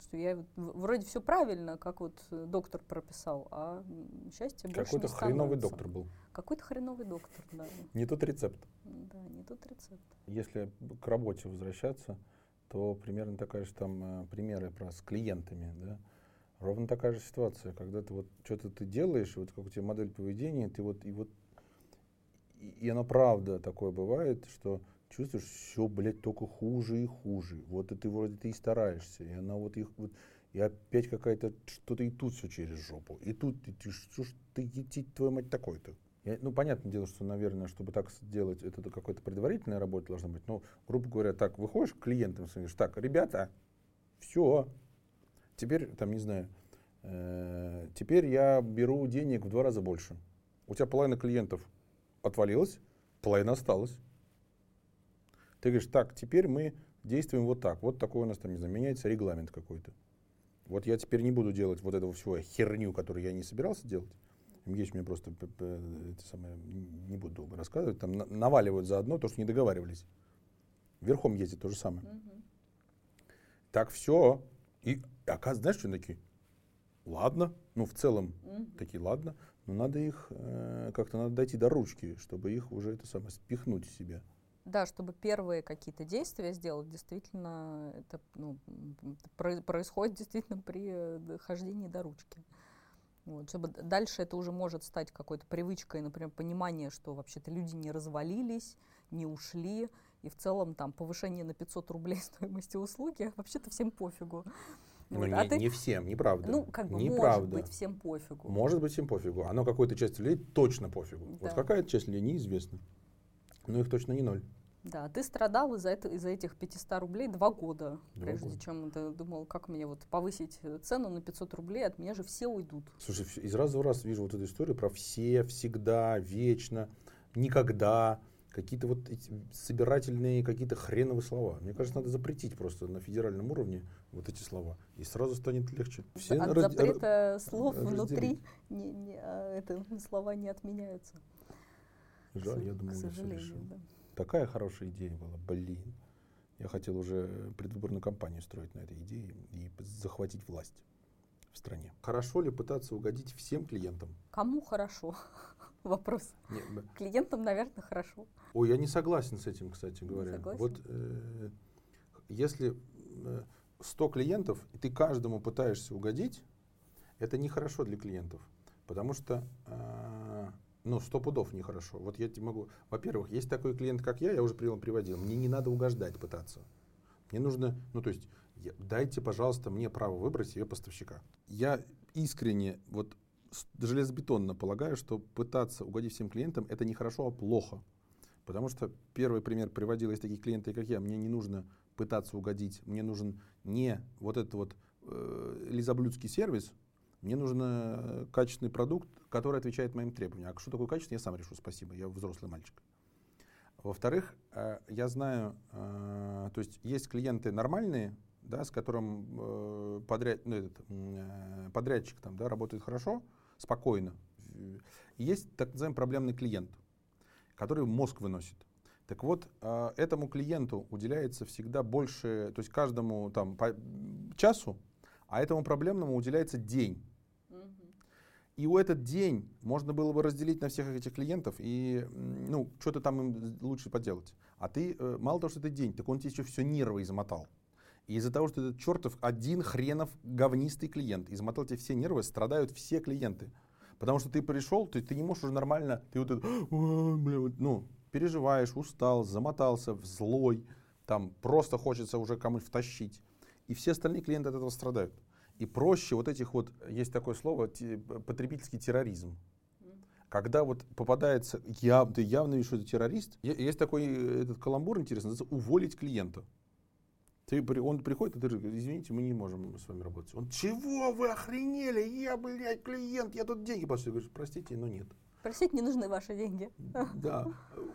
Что я вроде все правильно, как вот э, доктор прописал, а счастье больше Какой-то хреновый доктор был. Какой-то хреновый доктор, да. Не тот рецепт. Да, не тот рецепт. Если к работе возвращаться, то примерно такая же там э, примеры про с клиентами, да. Ровно такая же ситуация, когда ты вот что-то ты делаешь, вот как у тебя модель поведения, ты вот и вот и, и оно правда такое бывает, что чувствуешь, все, блядь, только хуже и хуже. Вот и ты вроде ты и стараешься, и она вот их вот, и опять какая-то что-то и тут все через жопу, и тут и ты, что ж ты, идти, твою мать такой-то. Я, ну, понятное дело, что, наверное, чтобы так сделать, это какая-то предварительная работа должна быть. Но, грубо говоря, так, выходишь к клиентам и говоришь, так, ребята, все, теперь, там, не знаю, э, теперь я беру денег в два раза больше. У тебя половина клиентов отвалилась, половина осталась. Ты говоришь, так, теперь мы действуем вот так. Вот такой у нас там, не знаю, меняется регламент какой-то. Вот я теперь не буду делать вот этого всего херню, которую я не собирался делать. Есть мне просто это самое, не буду долго рассказывать, там наваливают заодно то, что не договаривались. Верхом ездит то же самое. Угу. Так все. И оказывается, знаешь, что такие? Ладно, ну в целом угу. такие ладно, но надо их э, как-то надо дойти до ручки, чтобы их уже это самое спихнуть в себя. Да, чтобы первые какие-то действия сделать, действительно, это ну, происходит действительно при э, хождении до ручки. Вот, чтобы дальше это уже может стать какой-то привычкой, например, понимание, что вообще-то люди не развалились, не ушли, и в целом там повышение на 500 рублей [LAUGHS] стоимости услуги, вообще-то всем пофигу. Ну, вот, не, а ты... не всем, неправда. Ну, как бы неправда. может быть всем пофигу. Может быть всем пофигу. Оно какой-то часть людей точно пофигу. Да. Вот какая-то часть людей неизвестна. Но их точно не ноль. Да, ты страдал из-за, это, из-за этих 500 рублей два года, два прежде года. чем ты думал, как мне вот повысить цену на 500 рублей, от меня же все уйдут. Слушай, из раза в раз вижу вот эту историю про все, всегда, вечно, никогда, какие-то вот эти собирательные какие-то хреновые слова. Мне кажется, надо запретить просто на федеральном уровне вот эти слова, и сразу станет легче. Все От раз, запрета раз, слов разделить. внутри не, не, а это, слова не отменяются. Жаль, я думаю, к сожалению, да. Такая хорошая идея была, блин. Я хотел уже предвыборную кампанию строить на этой идее и захватить власть в стране. Хорошо ли пытаться угодить всем клиентам? Кому хорошо? [LAUGHS] Вопрос. Нет, Клиентам, наверное, хорошо. Ой, я не согласен с этим, кстати говоря. Согласен? Вот э, если э, 100 клиентов, и ты каждому пытаешься угодить, это нехорошо для клиентов. Потому что э, ну, сто пудов нехорошо. Вот я тебе могу... Во-первых, есть такой клиент, как я, я уже приводил, мне не надо угождать пытаться. Мне нужно, ну, то есть, я, дайте, пожалуйста, мне право выбрать себе поставщика. Я искренне, вот, железобетонно полагаю, что пытаться угодить всем клиентам, это не хорошо, а плохо. Потому что первый пример приводил из таких клиентов, как я. Мне не нужно пытаться угодить. Мне нужен не вот этот вот э, лизоблюдский сервис, мне нужен э, качественный продукт, который отвечает моим требованиям. А что такое качество, я сам решу, спасибо, я взрослый мальчик. Во-вторых, э, я знаю, э, то есть есть клиенты нормальные, да, с которым подряд, ну, этот, подрядчик там, да, работает хорошо, спокойно. Есть так называемый проблемный клиент, который мозг выносит. Так вот, этому клиенту уделяется всегда больше, то есть каждому там по часу, а этому проблемному уделяется день. И у этот день можно было бы разделить на всех этих клиентов и, ну, что-то там им лучше поделать. А ты, э, мало того, что это день, так он тебе еще все нервы измотал. И из-за того, что этот чертов один хренов говнистый клиент измотал тебе все нервы, страдают все клиенты. Потому что ты пришел, ты, ты не можешь уже нормально, ты вот это, ну, переживаешь, устал, замотался, злой, там просто хочется уже кому-нибудь втащить. И все остальные клиенты от этого страдают. И проще вот этих вот, есть такое слово, потребительский терроризм. Когда вот попадается, я, ты явно видишь, что это террорист, есть такой э, этот каламбур интересный, называется уволить клиента. Ты, он приходит, и ты говоришь, извините, мы не можем с вами работать. Он, чего вы охренели? Я, блядь, клиент, я тут деньги плачу. Ты говоришь, простите, но нет. Простите, не нужны ваши деньги. Да.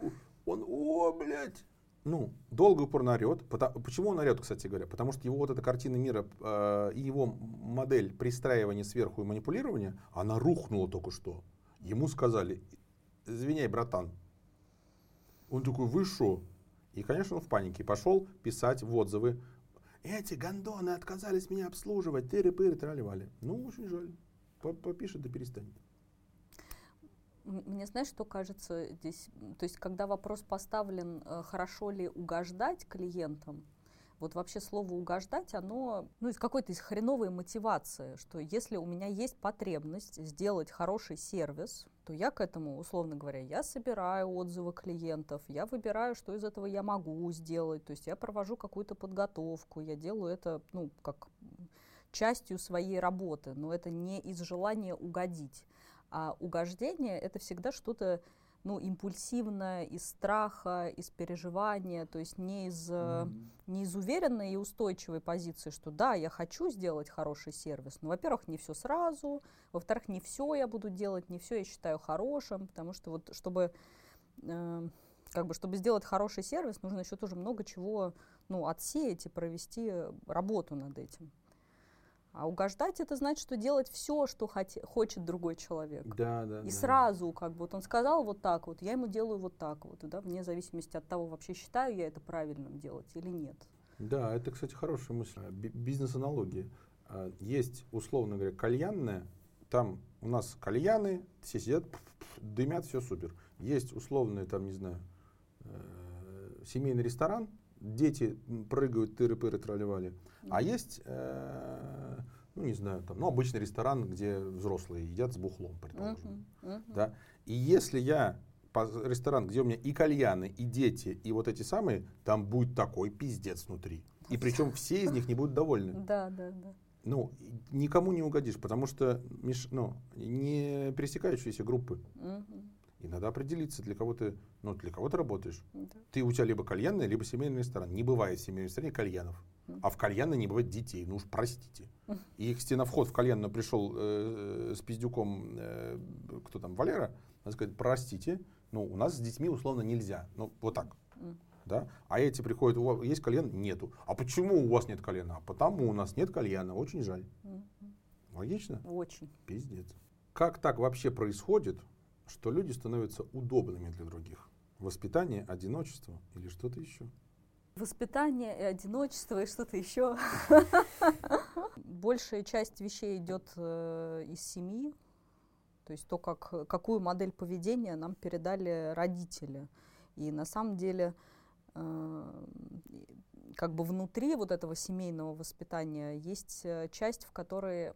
[LAUGHS] Он, о, блядь, ну, долго упорно орет. Почему он орет, кстати говоря? Потому что его вот эта картина мира э, и его модель пристраивания сверху и манипулирования, она рухнула только что. Ему сказали, извиняй, братан. Он такой, вы что? И, конечно, он в панике пошел писать в отзывы. Эти гондоны отказались меня обслуживать, тыры-пыры, трали-вали. Ну, очень жаль. Попишет да перестанет. Мне знаешь, что кажется здесь? То есть, когда вопрос поставлен, э, хорошо ли угождать клиентам, вот вообще слово угождать, оно ну, из какой-то из хреновой мотивации, что если у меня есть потребность сделать хороший сервис, то я к этому, условно говоря, я собираю отзывы клиентов, я выбираю, что из этого я могу сделать, то есть я провожу какую-то подготовку, я делаю это, ну, как частью своей работы, но это не из желания угодить. А угождение — это всегда что-то ну, импульсивное, из страха, из переживания, то есть не из, mm-hmm. не из уверенной и устойчивой позиции, что да, я хочу сделать хороший сервис, но, во-первых, не все сразу, во-вторых, не все я буду делать, не все я считаю хорошим, потому что вот чтобы, э, как бы, чтобы сделать хороший сервис, нужно еще тоже много чего ну, отсеять и провести работу над этим. А угождать это значит, что делать все, что хоти, хочет другой человек. Да, да. И да. сразу, как бы, вот он сказал вот так вот, я ему делаю вот так вот, да, вне зависимости от того, вообще считаю я это правильным делать или нет. Да, это, кстати, хорошая мысль. Бизнес-аналогия. А, есть, условно говоря, кальянная, там у нас кальяны, все сидят, дымят, все супер. Есть условный, там, не знаю, э, семейный ресторан, дети прыгают, тыры-пыры, тролливали. А есть, э, ну не знаю, там, ну обычный ресторан, где взрослые едят с бухлом, предположим. Uh-huh, uh-huh. Да? И если я по ресторан, где у меня и кальяны, и дети, и вот эти самые, там будет такой пиздец внутри. И причем [LAUGHS] все из них не будут довольны. Да, да, да. Ну, никому не угодишь, потому что ну, не пересекающиеся группы. Угу. И надо определиться, для кого ты, ну, для кого ты работаешь. Да. Ты у тебя либо кальянный, либо семейный ресторан. Не бывает в семейном ресторане кальянов. А в кальянной не бывает детей, ну уж простите. И их стеновход в кальянную пришел э, с пиздюком, э, кто там, Валера, она сказать, простите, ну у нас с детьми условно нельзя. Ну вот так. Да? А эти приходят, у вас есть кальян? Нету. А почему у вас нет кальяна? А потому у нас нет кальяна, очень жаль. Логично? Очень. Пиздец. Как так вообще происходит, что люди становятся удобными для других. Воспитание, одиночество или что-то еще. Воспитание и одиночество и что-то еще. Большая часть вещей идет э, из семьи, то есть то, как, какую модель поведения нам передали родители. И на самом деле э, как бы внутри вот этого семейного воспитания есть э, часть, в которой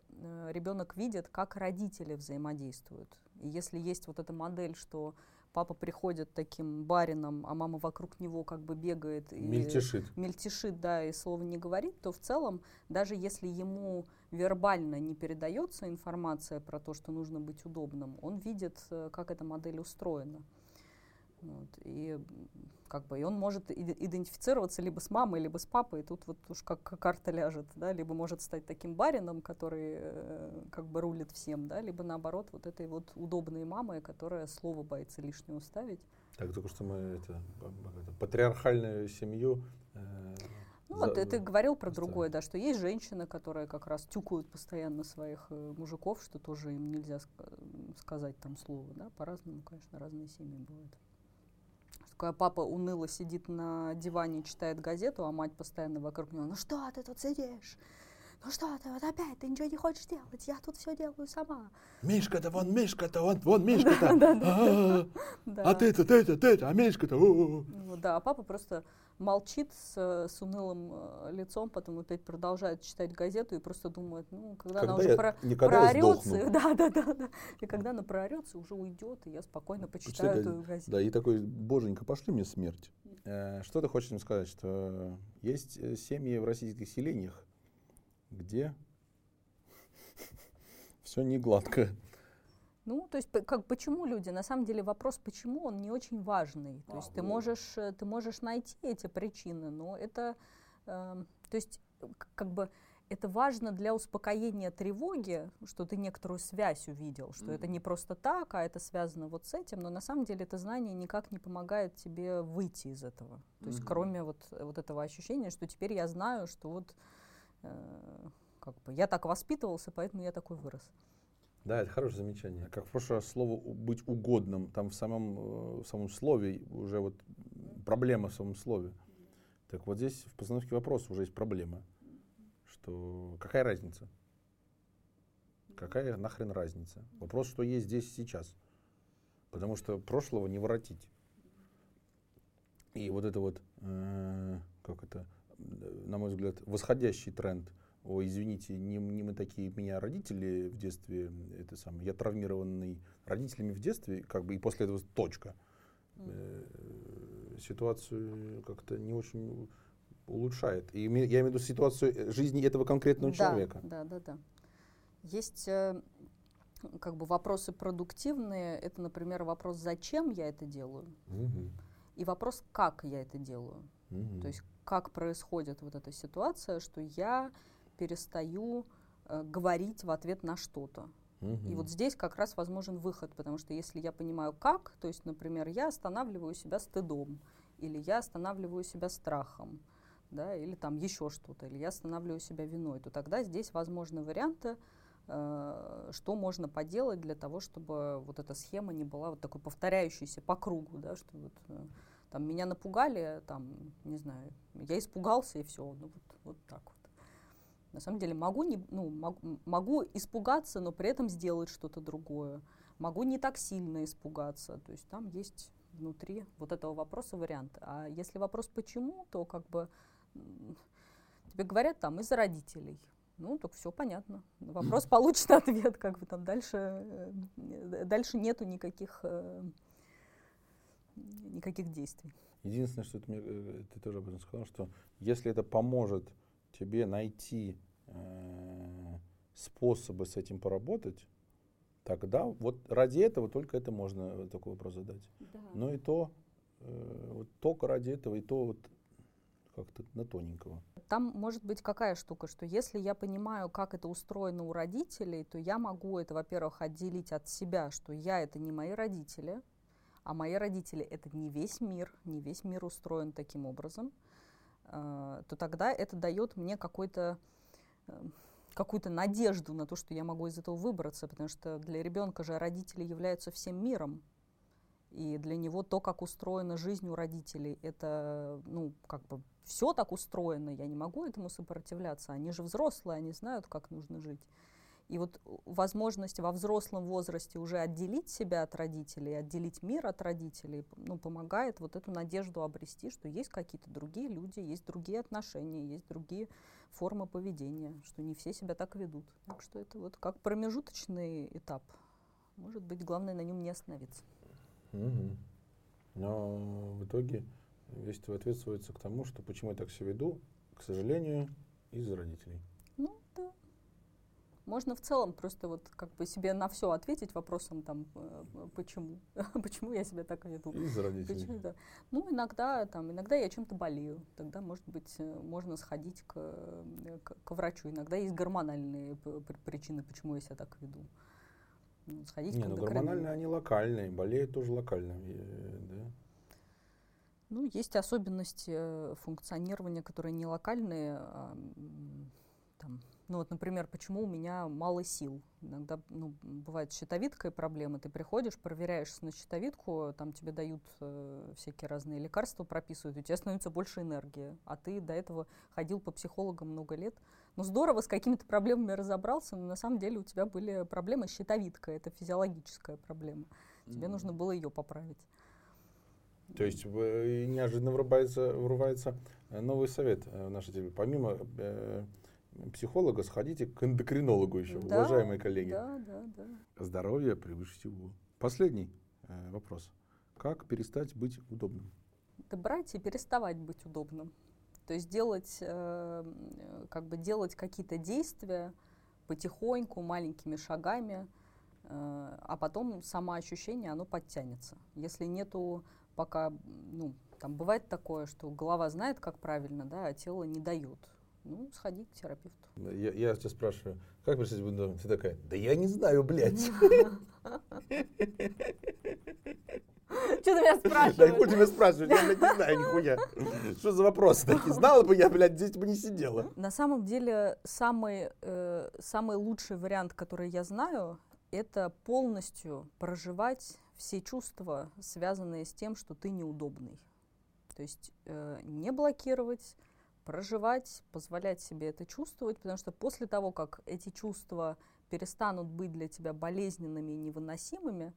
ребенок видит, как родители взаимодействуют. И если есть вот эта модель, что папа приходит таким барином, а мама вокруг него как бы бегает и мельтешит. мельтешит, да, и слова не говорит, то в целом, даже если ему вербально не передается информация про то, что нужно быть удобным, он видит, э, как эта модель устроена. Вот, и как бы и он может идентифицироваться либо с мамой, либо с папой, и тут вот уж как карта ляжет, да, либо может стать таким барином, который э, как бы рулит всем, да, либо наоборот вот этой вот удобной мамой, которая слово боится лишнего ставить. Так, только что мы это, патриархальную семью э, ну, за, вот ты говорил про другое, да, что есть женщины, которые как раз тюкают постоянно своих э, мужиков, что тоже им нельзя ск- сказать там слово, да, по-разному, конечно, разные семьи бывают. Когда папа уныло сидит на диване и читает газету, а мать постоянно вокруг него, ну что ты тут сидишь? ну что ты, вот опять, ты ничего не хочешь делать, я тут все делаю сама. Мишка-то вон, Мишка-то вон, вон Мишка-то. [LAUGHS] А ты-то, ты-то, ты-то, а Мишка-то. Да, а папа просто молчит с, с унылым э, лицом, потом опять продолжает читать газету и просто думает, ну, когда, когда она уже про, проорется, да, да, да, да, и когда она проорется, уже уйдет, и я спокойно почитаю эту газету. Да, и такой, боженька, пошли мне смерть. Э, что ты хочешь им сказать, что есть э, семьи в российских селениях, где [LAUGHS] все не гладко. Ну, то есть, как, почему люди? На самом деле вопрос, почему, он не очень важный. То а, есть, ты можешь, э, ты можешь найти эти причины, но это, э, то есть, как бы, это важно для успокоения тревоги, что ты некоторую связь увидел, что mm-hmm. это не просто так, а это связано вот с этим, но на самом деле это знание никак не помогает тебе выйти из этого. То mm-hmm. есть, кроме вот, вот этого ощущения, что теперь я знаю, что вот Э, как бы я так воспитывался, поэтому я такой вырос. Да, это хорошее замечание. Как в прошлый слово «быть угодным», там в самом, э, в самом слове уже вот проблема в самом слове. Так вот здесь в постановке вопроса уже есть проблема, что какая разница? Какая нахрен разница? Вопрос, что есть здесь сейчас. Потому что прошлого не воротить. И вот это вот, э, как это, на мой взгляд, восходящий тренд. О, извините, не, не мы такие, меня родители в детстве, это самое, я травмированный родителями в детстве, как бы и после этого точка. Э, ситуацию как-то не очень улучшает. И я имею в виду ситуацию жизни этого конкретного да, человека. Да, да, да. Есть э, как бы вопросы продуктивные. Это, например, вопрос, зачем я это делаю, угу. и вопрос, как я это делаю. Угу. То есть как происходит вот эта ситуация, что я перестаю э, говорить в ответ на что-то. Угу. И вот здесь как раз возможен выход, потому что если я понимаю как, то есть, например, я останавливаю себя стыдом, или я останавливаю себя страхом, да, или там еще что-то, или я останавливаю себя виной, то тогда здесь возможны варианты, э, что можно поделать для того, чтобы вот эта схема не была вот такой повторяющейся по кругу, да, что вот э, там меня напугали, там, не знаю, я испугался и все, ну вот, вот так вот. На самом деле могу, не, ну, могу, могу испугаться, но при этом сделать что-то другое. Могу не так сильно испугаться. То есть там есть внутри вот этого вопроса вариант. А если вопрос почему, то как бы тебе говорят там из-за родителей. Ну, так все понятно. Вопрос [LAUGHS] получит ответ, как бы там дальше, э, дальше нету никаких э, никаких действий. Единственное, что ты, мне, э, ты тоже об этом сказал, что если это поможет тебе найти э, способы с этим поработать, тогда вот ради этого только это можно э, такой вопрос задать. Да. Но и то, э, вот только ради этого, и то вот как-то на тоненького. Там может быть какая штука, что если я понимаю, как это устроено у родителей, то я могу это, во-первых, отделить от себя, что я это не мои родители, а мои родители это не весь мир, не весь мир устроен таким образом, то тогда это дает мне какой-то э, какую-то надежду на то, что я могу из этого выбраться, потому что для ребенка же родители являются всем миром, и для него то, как устроена жизнь у родителей, это, ну, как бы все так устроено, я не могу этому сопротивляться, они же взрослые, они знают, как нужно жить. И вот возможность во взрослом возрасте уже отделить себя от родителей, отделить мир от родителей, ну, помогает вот эту надежду обрести, что есть какие-то другие люди, есть другие отношения, есть другие формы поведения, что не все себя так ведут. Так что это вот как промежуточный этап. Может быть, главное на нем не остановиться. Угу. Но в итоге весь твой ответ сводится к тому, что почему я так себя веду, к сожалению, из-за родителей. Можно в целом просто вот как бы себе на все ответить вопросом там, э, почему, [LAUGHS] почему я себя так веду. Родителей. Да. Ну, иногда, там, иногда я чем-то болею, тогда, может быть, э, можно сходить к, э, к, к врачу. Иногда есть гормональные причины, почему я себя так веду. Ну, сходить Не, к ну гормональные, они локальные, болеют тоже локально, да? Ну, есть особенности функционирования, которые не локальные, а, там, ну вот, например, почему у меня мало сил. Иногда ну, бывает щитовидкой проблемы. Ты приходишь, проверяешься на щитовидку, там тебе дают э, всякие разные лекарства, прописывают, у тебя становится больше энергии. А ты до этого ходил по психологам много лет. Ну здорово, с какими-то проблемами разобрался, но на самом деле у тебя были проблемы с щитовидкой. Это физиологическая проблема. Тебе mm-hmm. нужно было ее поправить. То есть неожиданно врубается, э, новый совет э, в нашей теле. Помимо э, психолога, сходите к эндокринологу еще, да, уважаемые коллеги. Да, да, да. Здоровье превыше всего. Последний э, вопрос. Как перестать быть удобным? Да брать и переставать быть удобным. То есть делать, э, как бы делать какие-то действия потихоньку, маленькими шагами, э, а потом самоощущение, оно подтянется. Если нету пока, ну, там бывает такое, что голова знает, как правильно, да, а тело не дает ну, сходи к терапевту. Я, я тебя спрашиваю, как представить буду? Ты такая, да я не знаю, блядь. Что ты меня спрашиваешь? Да хуй тебя спрашивать, я, блядь, не знаю нихуя. Что за вопросы такие? Знала бы я, блядь, здесь бы не сидела. На самом деле, самый, э, самый лучший вариант, который я знаю, это полностью проживать все чувства, связанные с тем, что ты неудобный. То есть э, не блокировать, проживать, позволять себе это чувствовать, потому что после того, как эти чувства перестанут быть для тебя болезненными и невыносимыми,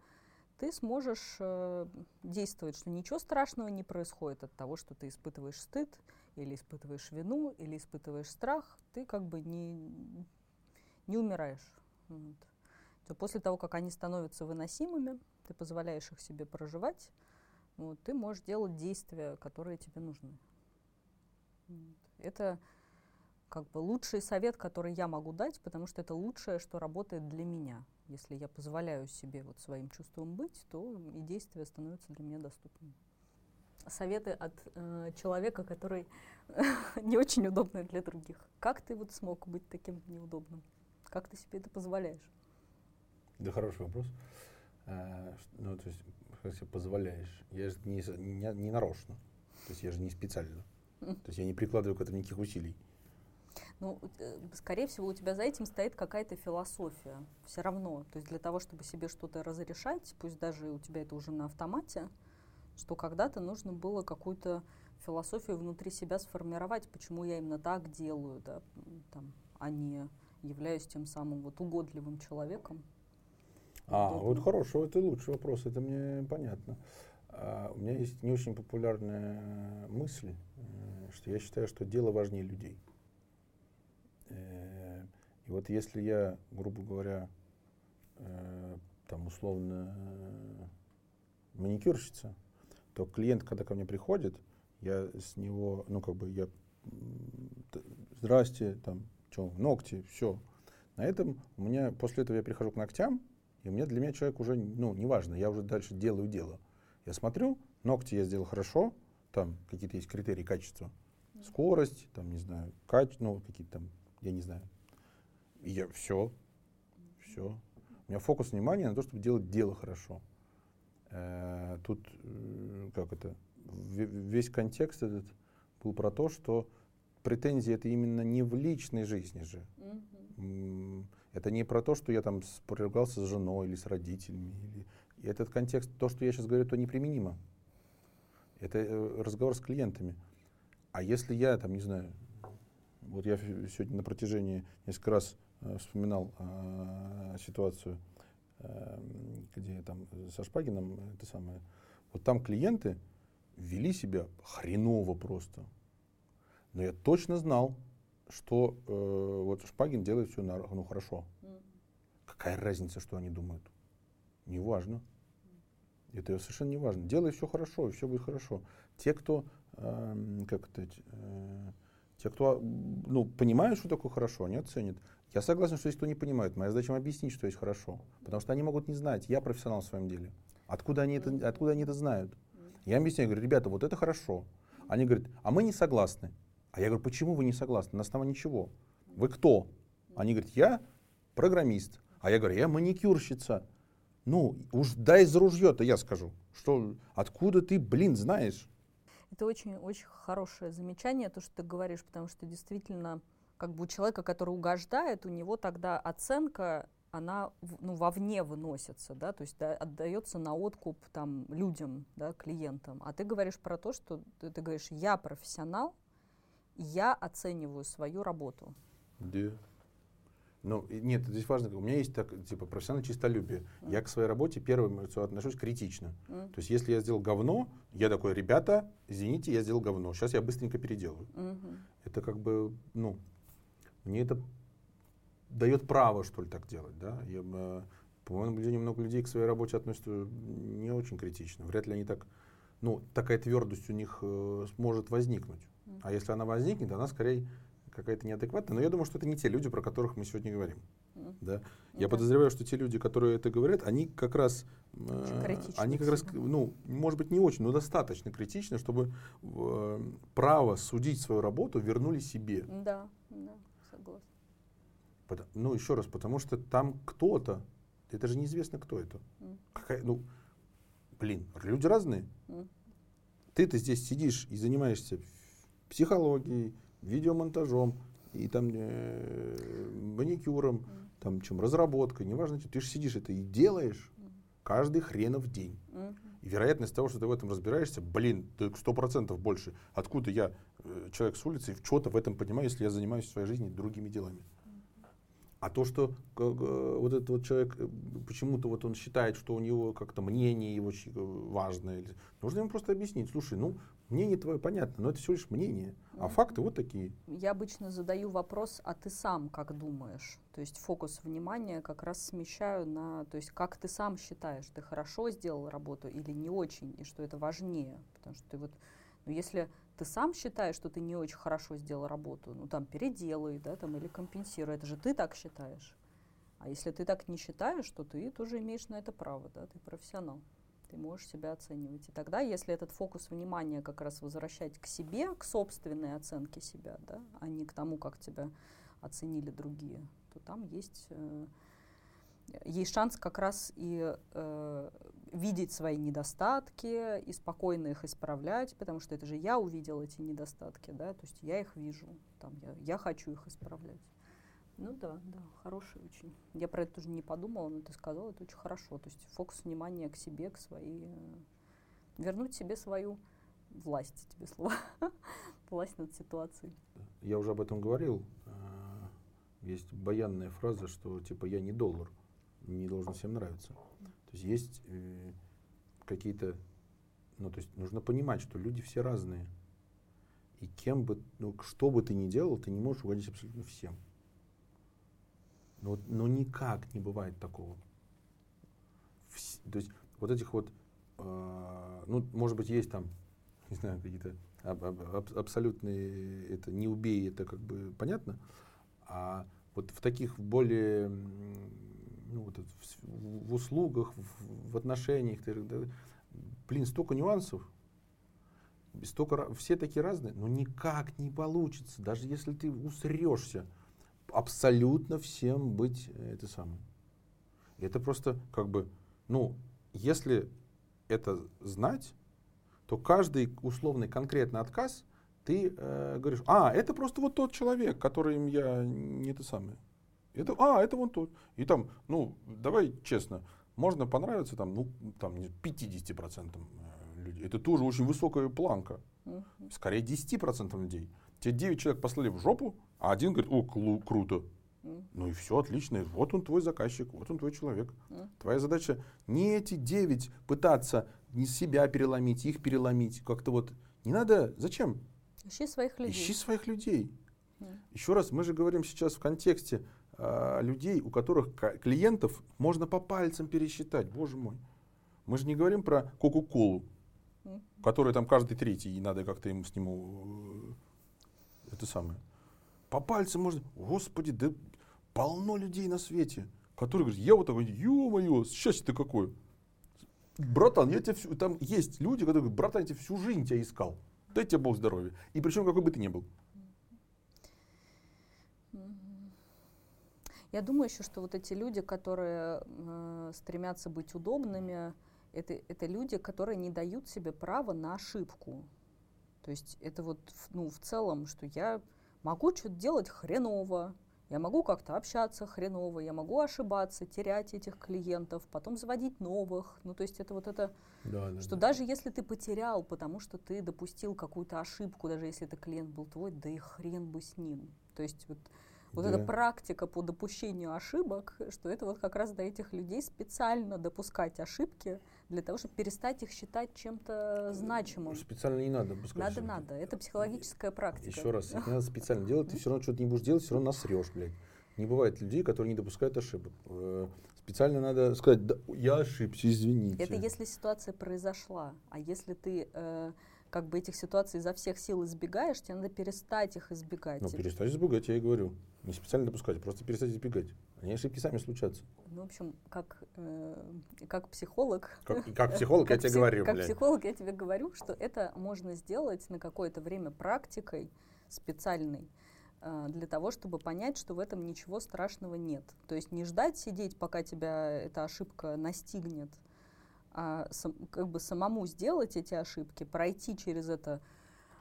ты сможешь э, действовать, что ничего страшного не происходит от того, что ты испытываешь стыд, или испытываешь вину, или испытываешь страх, ты как бы не, не умираешь. Вот. То после того, как они становятся выносимыми, ты позволяешь их себе проживать, вот, ты можешь делать действия, которые тебе нужны. Это как бы лучший совет, который я могу дать, потому что это лучшее, что работает для меня. Если я позволяю себе вот своим чувством быть, то и действия становятся для меня доступными. Советы от э, человека, который [LAUGHS] не очень удобный для других. Как ты вот смог быть таким неудобным? Как ты себе это позволяешь? Да, хороший вопрос. А, ну, то есть, как себе позволяешь? Я же не, не, не нарочно. То есть я же не специально. То есть я не прикладываю к этому никаких усилий. Ну, э, скорее всего, у тебя за этим стоит какая-то философия. Все равно. То есть для того, чтобы себе что-то разрешать, пусть даже у тебя это уже на автомате, что когда-то нужно было какую-то философию внутри себя сформировать, почему я именно так делаю, да, там, а не являюсь тем самым вот угодливым человеком. А, Удобно. вот хороший, это лучший вопрос, это мне понятно. А, у меня есть не очень популярная мысль, что я считаю, что дело важнее людей. Э, и вот если я, грубо говоря, э, там условно маникюрщица, то клиент, когда ко мне приходит, я с него, ну как бы я, здрасте, там, что, ногти, все. На этом у меня, после этого я прихожу к ногтям, и у меня для меня человек уже, ну, неважно, я уже дальше делаю дело. Я смотрю, ногти я сделал хорошо, там какие-то есть критерии качества, скорость, там, не знаю, качество, ну, какие-то там, я не знаю. И я, все, все. У меня фокус внимания на то, чтобы делать дело хорошо. Э, тут, э, как это, весь контекст этот был про то, что претензии это именно не в личной жизни же. Mm-hmm. Это не про то, что я там поругался с женой или с родителями. Или... И этот контекст, то, что я сейчас говорю, то неприменимо. Это э, разговор с клиентами. А если я, там, не знаю, вот я сегодня на протяжении несколько раз э, вспоминал э, ситуацию, э, где там со Шпагином, это самое, вот там клиенты вели себя хреново просто. Но я точно знал, что э, вот Шпагин делает все на, ну, хорошо. Mm. Какая разница, что они думают? Неважно. Это совершенно не важно. Делай все хорошо, и все будет хорошо. Те, кто, э, как это, э, Те, кто ну, понимают, что такое хорошо, они оценят. Я согласен, что есть кто не понимает. Моя задача им объяснить, что есть хорошо. Потому что они могут не знать. Я профессионал в своем деле. Откуда они это, откуда они это знают? Я им объясняю, говорю, ребята, вот это хорошо. Они говорят, а мы не согласны. А я говорю, почему вы не согласны? На основании чего? Вы кто? Они говорят, я программист. А я говорю, я маникюрщица. Ну, уж дай за ружье-то, я скажу. Что, откуда ты, блин, знаешь? Это очень-очень хорошее замечание, то, что ты говоришь, потому что действительно, как бы у человека, который угождает, у него тогда оценка, она ну, вовне выносится, да, то есть да, отдается на откуп там, людям, да, клиентам. А ты говоришь про то, что ты, ты говоришь, я профессионал, я оцениваю свою работу. Да. Ну, нет, здесь важно, у меня есть так, типа профессиональное чистолюбие. Mm. Я к своей работе первым отношусь критично. Mm. То есть, если я сделал говно, я такой, ребята, извините, я сделал говно, сейчас я быстренько переделаю. Mm-hmm. Это как бы, ну, мне это дает право, что ли, так делать, да. Я, э, по-моему, много людей к своей работе относятся не очень критично. Вряд ли они так, ну, такая твердость у них э, сможет возникнуть. Mm. А если она возникнет, она скорее какая-то неадекватная. Но я думаю, что это не те люди, про которых мы сегодня говорим. Mm. Да? Я mm подозреваю, что те люди, которые это говорят, они как раз, э, они как раз, ну, может быть, не очень, но достаточно критичны, чтобы э, право судить свою работу вернули себе. Да, да, согласна. Ну, еще раз, потому что там кто-то, это же неизвестно, кто это. Mm. Какая, ну, блин, люди разные. Mm. Ты-то здесь сидишь и занимаешься психологией, видеомонтажом и там э, маникюром, там чем разработкой, неважно, ты же сидишь это и делаешь каждый хренов день. И вероятность того, что ты в этом разбираешься, блин, сто процентов больше. Откуда я, э, человек с улицы, что-то в этом понимаю, если я занимаюсь в своей жизни другими делами. А то, что вот этот вот человек, э, почему-то вот он считает, что у него как-то мнение его важное, нужно ему просто объяснить, слушай, ну, мнение твое понятно, но это всего лишь мнение, а факты вот такие. Я обычно задаю вопрос, а ты сам как думаешь? То есть фокус внимания как раз смещаю на, то есть как ты сам считаешь, ты хорошо сделал работу или не очень, и что это важнее, потому что ты вот, ну, если ты сам считаешь, что ты не очень хорошо сделал работу, ну там переделай, да, там или компенсируй, это же ты так считаешь. А если ты так не считаешь, то ты тоже имеешь на это право, да, ты профессионал. Ты можешь себя оценивать. И тогда, если этот фокус внимания как раз возвращать к себе, к собственной оценке себя, да, а не к тому, как тебя оценили другие, то там есть, э, есть шанс как раз и э, видеть свои недостатки и спокойно их исправлять, потому что это же я увидел эти недостатки, да, то есть я их вижу, там, я, я хочу их исправлять. Ну да, да, хороший очень. Я про это тоже не подумала, но ты сказал, это очень хорошо. То есть фокус внимания к себе, к своей... Э, вернуть себе свою власть, тебе слова. [LAUGHS] власть над ситуацией. Я уже об этом говорил. А, есть баянная фраза, что типа я не доллар, не должен всем нравиться. То есть есть э, какие-то, ну то есть нужно понимать, что люди все разные. И кем бы, ну что бы ты ни делал, ты не можешь угодить абсолютно всем. Но, но никак не бывает такого. Вс, то есть вот этих вот, э, ну может быть есть там, [LAUGHS] не знаю, какие-то аб, аб, абсолютные, это не убей, это как бы понятно. А вот в таких более ну, вот в, в услугах, в, в отношениях, блин, столько нюансов, столько, все такие разные, но никак не получится, даже если ты усрешься, абсолютно всем быть э, это самое. Это просто как бы, ну, если это знать, то каждый условный конкретный отказ ты э, говоришь, а, это просто вот тот человек, которым я не это самое. Это, а, это вон тот. И там, ну, давай честно, можно понравиться там, ну, там 50% э, людей. Это тоже очень высокая планка. Скорее 10% людей. Те 9 человек послали в жопу, а один говорит, о, клу, круто. Ну и все, отлично. Вот он твой заказчик, вот он твой человек. Твоя задача не эти 9 пытаться не себя переломить, их переломить. Как-то вот не надо. Зачем? Ищи своих людей. Ищи своих людей. Еще раз, мы же говорим сейчас в контексте э, людей, у которых клиентов можно по пальцам пересчитать. Боже мой. Мы же не говорим про Кока-Колу, mm. который там каждый третий, и надо как-то им с нему... Э, это самое. По пальцам можно, господи, да полно людей на свете, которые говорят, я вот такой, ё-моё, счастье-то какое. Братан, я тебя всю, там есть люди, которые говорят, братан, я тебя всю жизнь тебя искал. Дай тебе Бог здоровья. И причем какой бы ты ни был. Я думаю еще, что вот эти люди, которые э, стремятся быть удобными, это, это люди, которые не дают себе права на ошибку. То есть это вот ну, в целом, что я могу что-то делать хреново, я могу как-то общаться хреново, я могу ошибаться, терять этих клиентов, потом заводить новых. Ну, то есть это вот это, да, да, что да. даже если ты потерял, потому что ты допустил какую-то ошибку, даже если это клиент был твой, да и хрен бы с ним. То есть вот вот да. эта практика по допущению ошибок, что это вот как раз до этих людей специально допускать ошибки для того, чтобы перестать их считать чем-то значимым. Специально не надо допускать. Надо, надо. Это психологическая практика. Еще раз, не надо специально [LAUGHS] делать, ты все равно что-то не будешь делать, все равно насрешь, блядь. Не бывает людей, которые не допускают ошибок. Э, специально надо сказать, да, я ошибся, извините. Это если ситуация произошла. А если ты э, как бы этих ситуаций изо всех сил избегаешь, тебе надо перестать их избегать. Ну, перестать избегать, я и говорю. Не специально допускать, просто перестать избегать. Они ошибки сами случатся. Ну, в общем, как, э, как психолог... Как, как психолог я тебе говорю, Как психолог я тебе говорю, что это можно сделать на какое-то время практикой специальной, э, для того, чтобы понять, что в этом ничего страшного нет. То есть не ждать сидеть, пока тебя эта ошибка настигнет, а сам, как бы самому сделать эти ошибки, пройти через это,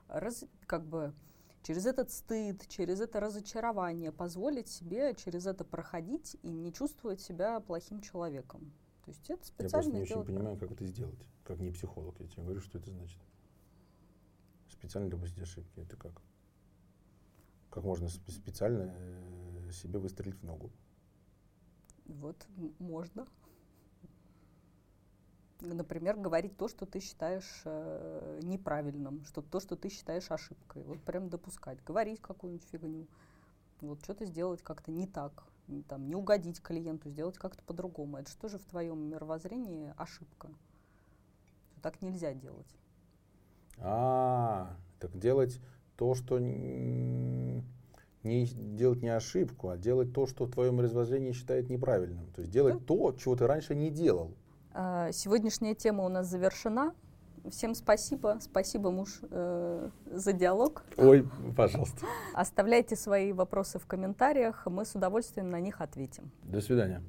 раз, как бы через этот стыд, через это разочарование, позволить себе через это проходить и не чувствовать себя плохим человеком. То есть это специально Я просто не очень понимаю, как это сделать, как не психолог. Я тебе говорю, что это значит. Специально допустить ошибки, это как? Как можно специально э, себе выстрелить в ногу? Вот, можно например, говорить то, что ты считаешь э, неправильным, что то, что ты считаешь ошибкой. Вот прям допускать, говорить какую-нибудь фигню, вот что-то сделать как-то не так, там, не угодить клиенту, сделать как-то по-другому. Это что же в твоем мировоззрении ошибка? Так нельзя делать. А, так делать то, что не делать не ошибку, а делать то, что в твоем мировоззрении считает неправильным. То есть делать да? то, чего ты раньше не делал. А, сегодняшняя тема у нас завершена. Всем спасибо. Спасибо, муж, э, за диалог. Ой, пожалуйста. Оставляйте свои вопросы в комментариях. Мы с удовольствием на них ответим. До свидания.